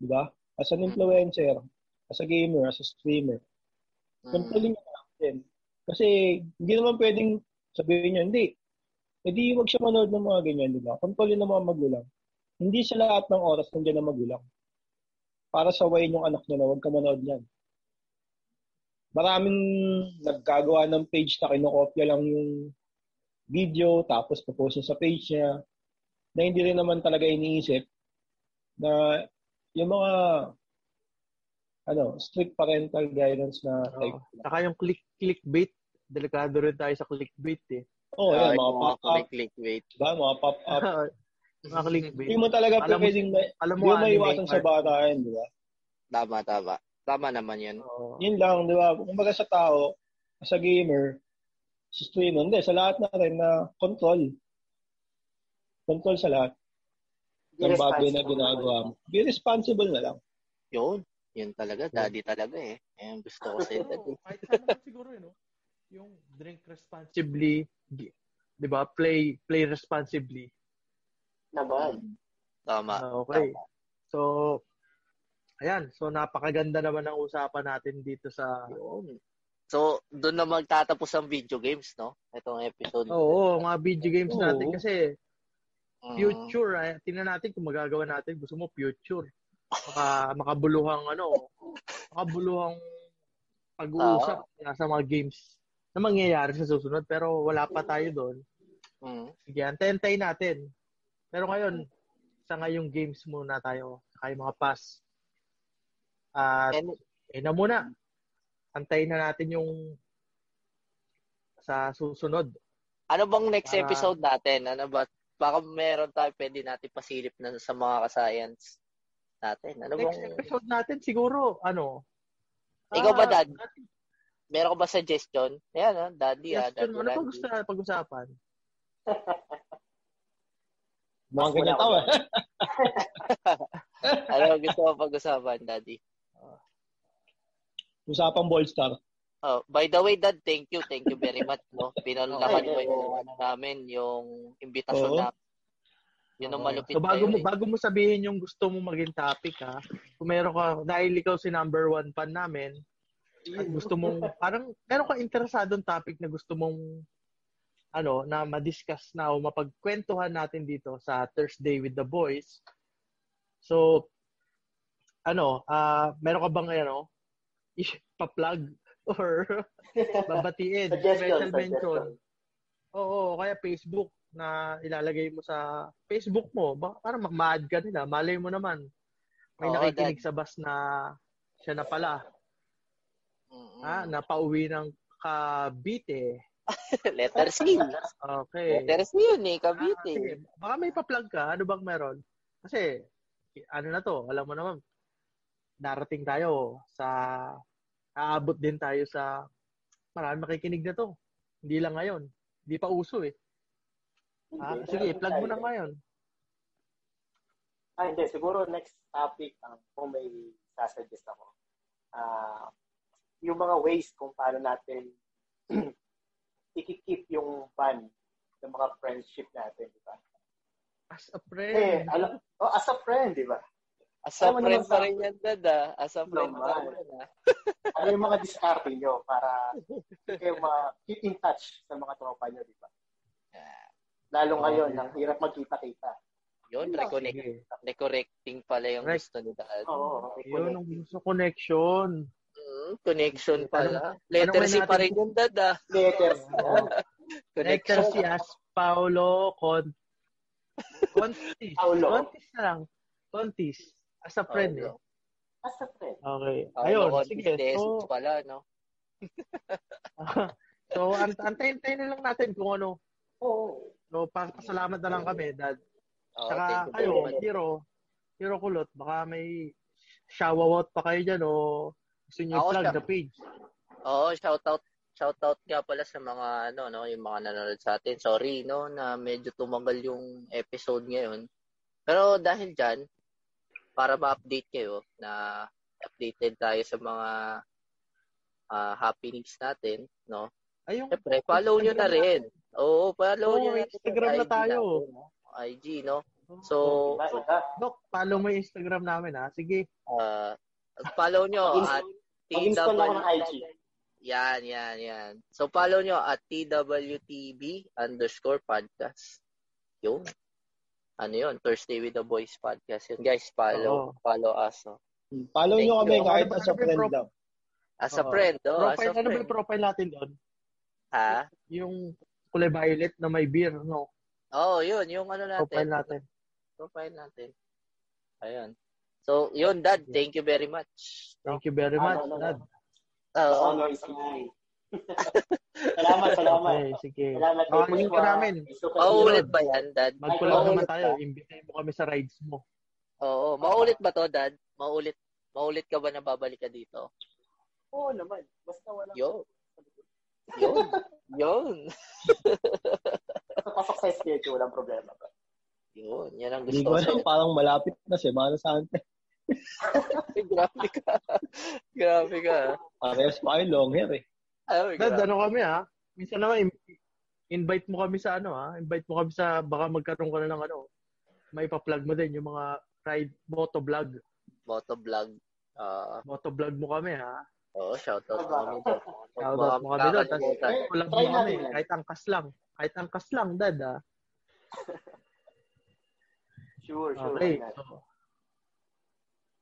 Di ba? As an influencer, as a gamer, as a streamer Mm. niya lang din. Kasi hindi naman pwedeng sabihin niya, hindi. Hindi wag siya manood ng mga ganyan, di ba? Kontrolin ng mga magulang. Hindi sa lahat ng oras nandiyan ang magulang. Para sawayin yung anak niya na wag ka manood niyan. Maraming naggagawa ng page na kinokopya lang yung video tapos popost niya sa page niya na hindi rin naman talaga iniisip na yung mga ano, strict parental guidance na type. Oo. Saka yung click clickbait, delikado rin tayo sa clickbait eh. Oh, Ah, yan, mga pop-up, click-clickbait. ba? Mga pop-up. mga clickbait. Hindi mo talaga Alam mo- pwedeng, ma- Alam mo, anime maiwasan sa bata yan, di ba? Tama, tama. Tama naman yan. Oo. Yun lang, di ba? Kumbaga sa tao, sa gamer, sa streamer, hindi, sa lahat na rin na control. Control sa lahat ng bagay na ginagawa mo. Be responsible na lang. Yun. Yun talaga. Daddy talaga eh. Ayan, gusto ko sa'yo, daddy. Kahit saan naman siguro yun, no? Yung drink responsibly, 'di ba? Play play responsibly. Naman. Tama. Ah, okay. So Ayan, so napakaganda naman ang usapan natin dito sa... Yun. So, doon na magtatapos ang video games, no? Itong episode. Oo, mga video games Oo. natin kasi Mm. future, eh, tingnan natin kung magagawa natin. Gusto mo future. Maka, makabuluhang ano, makabuluhang pag-uusap sa mga games na mangyayari sa susunod. Pero wala pa tayo doon. Mm. Sige, antayin natin. Pero ngayon, sa ngayong games muna tayo. Yung mga pass. At, And, eh na muna. Antayin na natin yung sa susunod. ano bang next Para- episode natin? Ano ba? Baka meron tayo pwede natin pasilip na sa mga ka-science natin. Ano Next bang... episode natin siguro, ano? Ikaw ba, ah, Dad? Meron ka ba suggestion? Ayan, ah, Daddy, ah, Question Daddy. Ano pa gusto na pag-usapan? Mga ganyan tao eh. Ano gusto mo pag-usapan, Daddy? Usapang Ballstar. Oh, by the way, Dad, thank you. Thank you very much, no? Pinunlakan Okay. mo yung ano namin, yung imbitasyon Oo. na. Yun ang malupit So bago mo eh. bago mo sabihin yung gusto mo maging topic ha. Kung meron ka dahil ikaw si number one fan namin, at gusto mong parang meron ka interesadong topic na gusto mong ano na ma-discuss na o mapagkwentuhan natin dito sa Thursday with the Boys. So ano, ah meron ka bang ano pa-plug or babatiin, Suggestion, special mention? suggestion. Oo, kaya Facebook na ilalagay mo sa Facebook mo. Baka para ma-add ka nila. Malay mo naman. May Oo, nakikinig sa bus na siya na pala. Mm-mm. Ha? Na pauwi ng Cavite. Letter C. Okay. Letter C yun eh, Ah, Cavite. sige. Baka may pa-plug ka. Ano bang meron? Kasi, ano na to, alam mo naman, darating tayo sa, aabot din tayo sa, marami makikinig na to. Hindi lang ngayon. Hindi pa uso eh. Ah, sige, plug mo na ngayon. Ah, hindi. Siguro next topic, um, kung may sasuggest ako. Ah, yung mga ways kung paano natin ikikip yung bond ng mga friendship natin, di ba? As a Eh, friend. alam, oh, as a friend, di ba? As a Alam friend naman pa rin yan, Dad, ah. As a friend pa Naman. rin yan, ah. Ano yung mga diskarte nyo para kayo ma- keep in touch sa mga tropa nyo, di ba? Lalo ngayon, ang hirap magkita-kita. Yun, reconnect, Sige. reconnecting pala yung Correct. gusto ni Dad. Oo. Yun ang gusto connection. Mm, connection pala. Letter C pa rin yun, Dad, ah. Letters. Yan. Letter Connection. si As Paulo Con Contis. Paulo. Contis na lang. Contis. As a friend eh. As a friend. Okay. Ayun, Contis sige. So, pala, no? so ant antayin-tayin na lang natin kung ano. Oo. So, pa- pasalamat na lang kami, Dad. Oh, Saka kayo. Hero, Hero Kulot, baka may shout-out pa kayo dyan o gusto nyo siya. the page. Oo, shout out shout out nga pala sa mga ano no, yung mga nanonood sa atin. Sorry no na medyo tumagal yung episode ngayon. Pero dahil diyan para ma-update kayo na updated tayo sa mga ah, happenings natin, no? Ay, yung Siyempre, follow nyo na rin. Oo, follow Oo, nyo Instagram na IG tayo. natin, no? IG, no? So, iba. Doc, follow mo yung Instagram namin ha. Sige. ah, follow nyo at ng IG. Yan, yan, yan. So, follow nyo at TWTB underscore podcast. Yun. Ano yun? Thursday with the Boys podcast. Yun, guys, follow. Oo. Follow us. No? Follow Thank nyo kami you. kahit Ano as a ano friend pro- lang. As a friend, oh. As Profile, a ano ba friend. yung profile natin doon? Ha? Yung kulay violet na may beer, no? Oo, oh, yun. Yung ano natin. Profile natin. Profile natin. Ayun. So, yun, Dad. Thank you very much. Thank you very much, Ano, ano, Dad. Oo. is mine. salamat, salamat. Okay, sige. Salamat. Paulit ka namin. Mauulit ba yan, Dad? Mauulit naman tayo. Imbitahin mo kami sa rides mo. Oo. Mauulit ba to, Dad? Mauulit. Mauulit ka ba na babalik ka dito? Oo naman. Basta wala. Yun. Yun. Yun. Pasok sa schedule, walang problema. Yun. Yan ang Hindi gusto ko ko alam, sa'yo. parang malapit na Semana Santa. Grabe ka. Grabe ka. Parehas pa kayo long hair eh. Ay, Dad, ano kami ha? Minsan naman, invite mo kami sa ano ha? Invite mo kami sa, baka magkaroon ka na ng ano, may pa-plug mo din yung mga ride moto vlog. Motovlog. Ah, Motovlog mo kami, ha? Oo, shoutout mo kami doon. Shoutout mo kami doon. Tapos. Eh, Kulang mo kami. Kahit angkas lang. Kahit angkas lang, dad, ha? Sure, sure. Okay. So,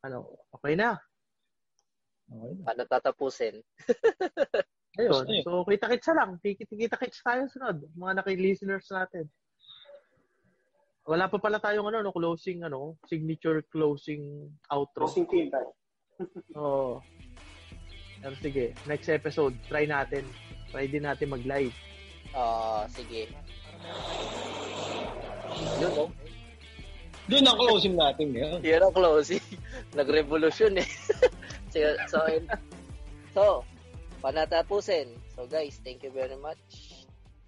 ano, okay na. Okay. Paano tatapusin? Ayun. So, kita-kitsa lang. Kita-kitsa tayo sunod. Mga naki-listeners natin. Wala pa pala tayong ano, no, closing, ano, signature closing outro. Closing team tayo. Oo. Pero sige, next episode, try natin. Try din natin mag-live. Ah, sige. Yun, oh. Doon ang closing natin ngayon. Yun ang closing. Nag-revolution eh. so, so, so, panatapusin. So guys, thank you very much.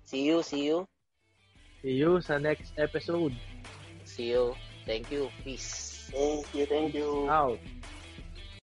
See you, see you, See you sa next episode. see you. Thank you. Peace. Thank you, thank you. Out.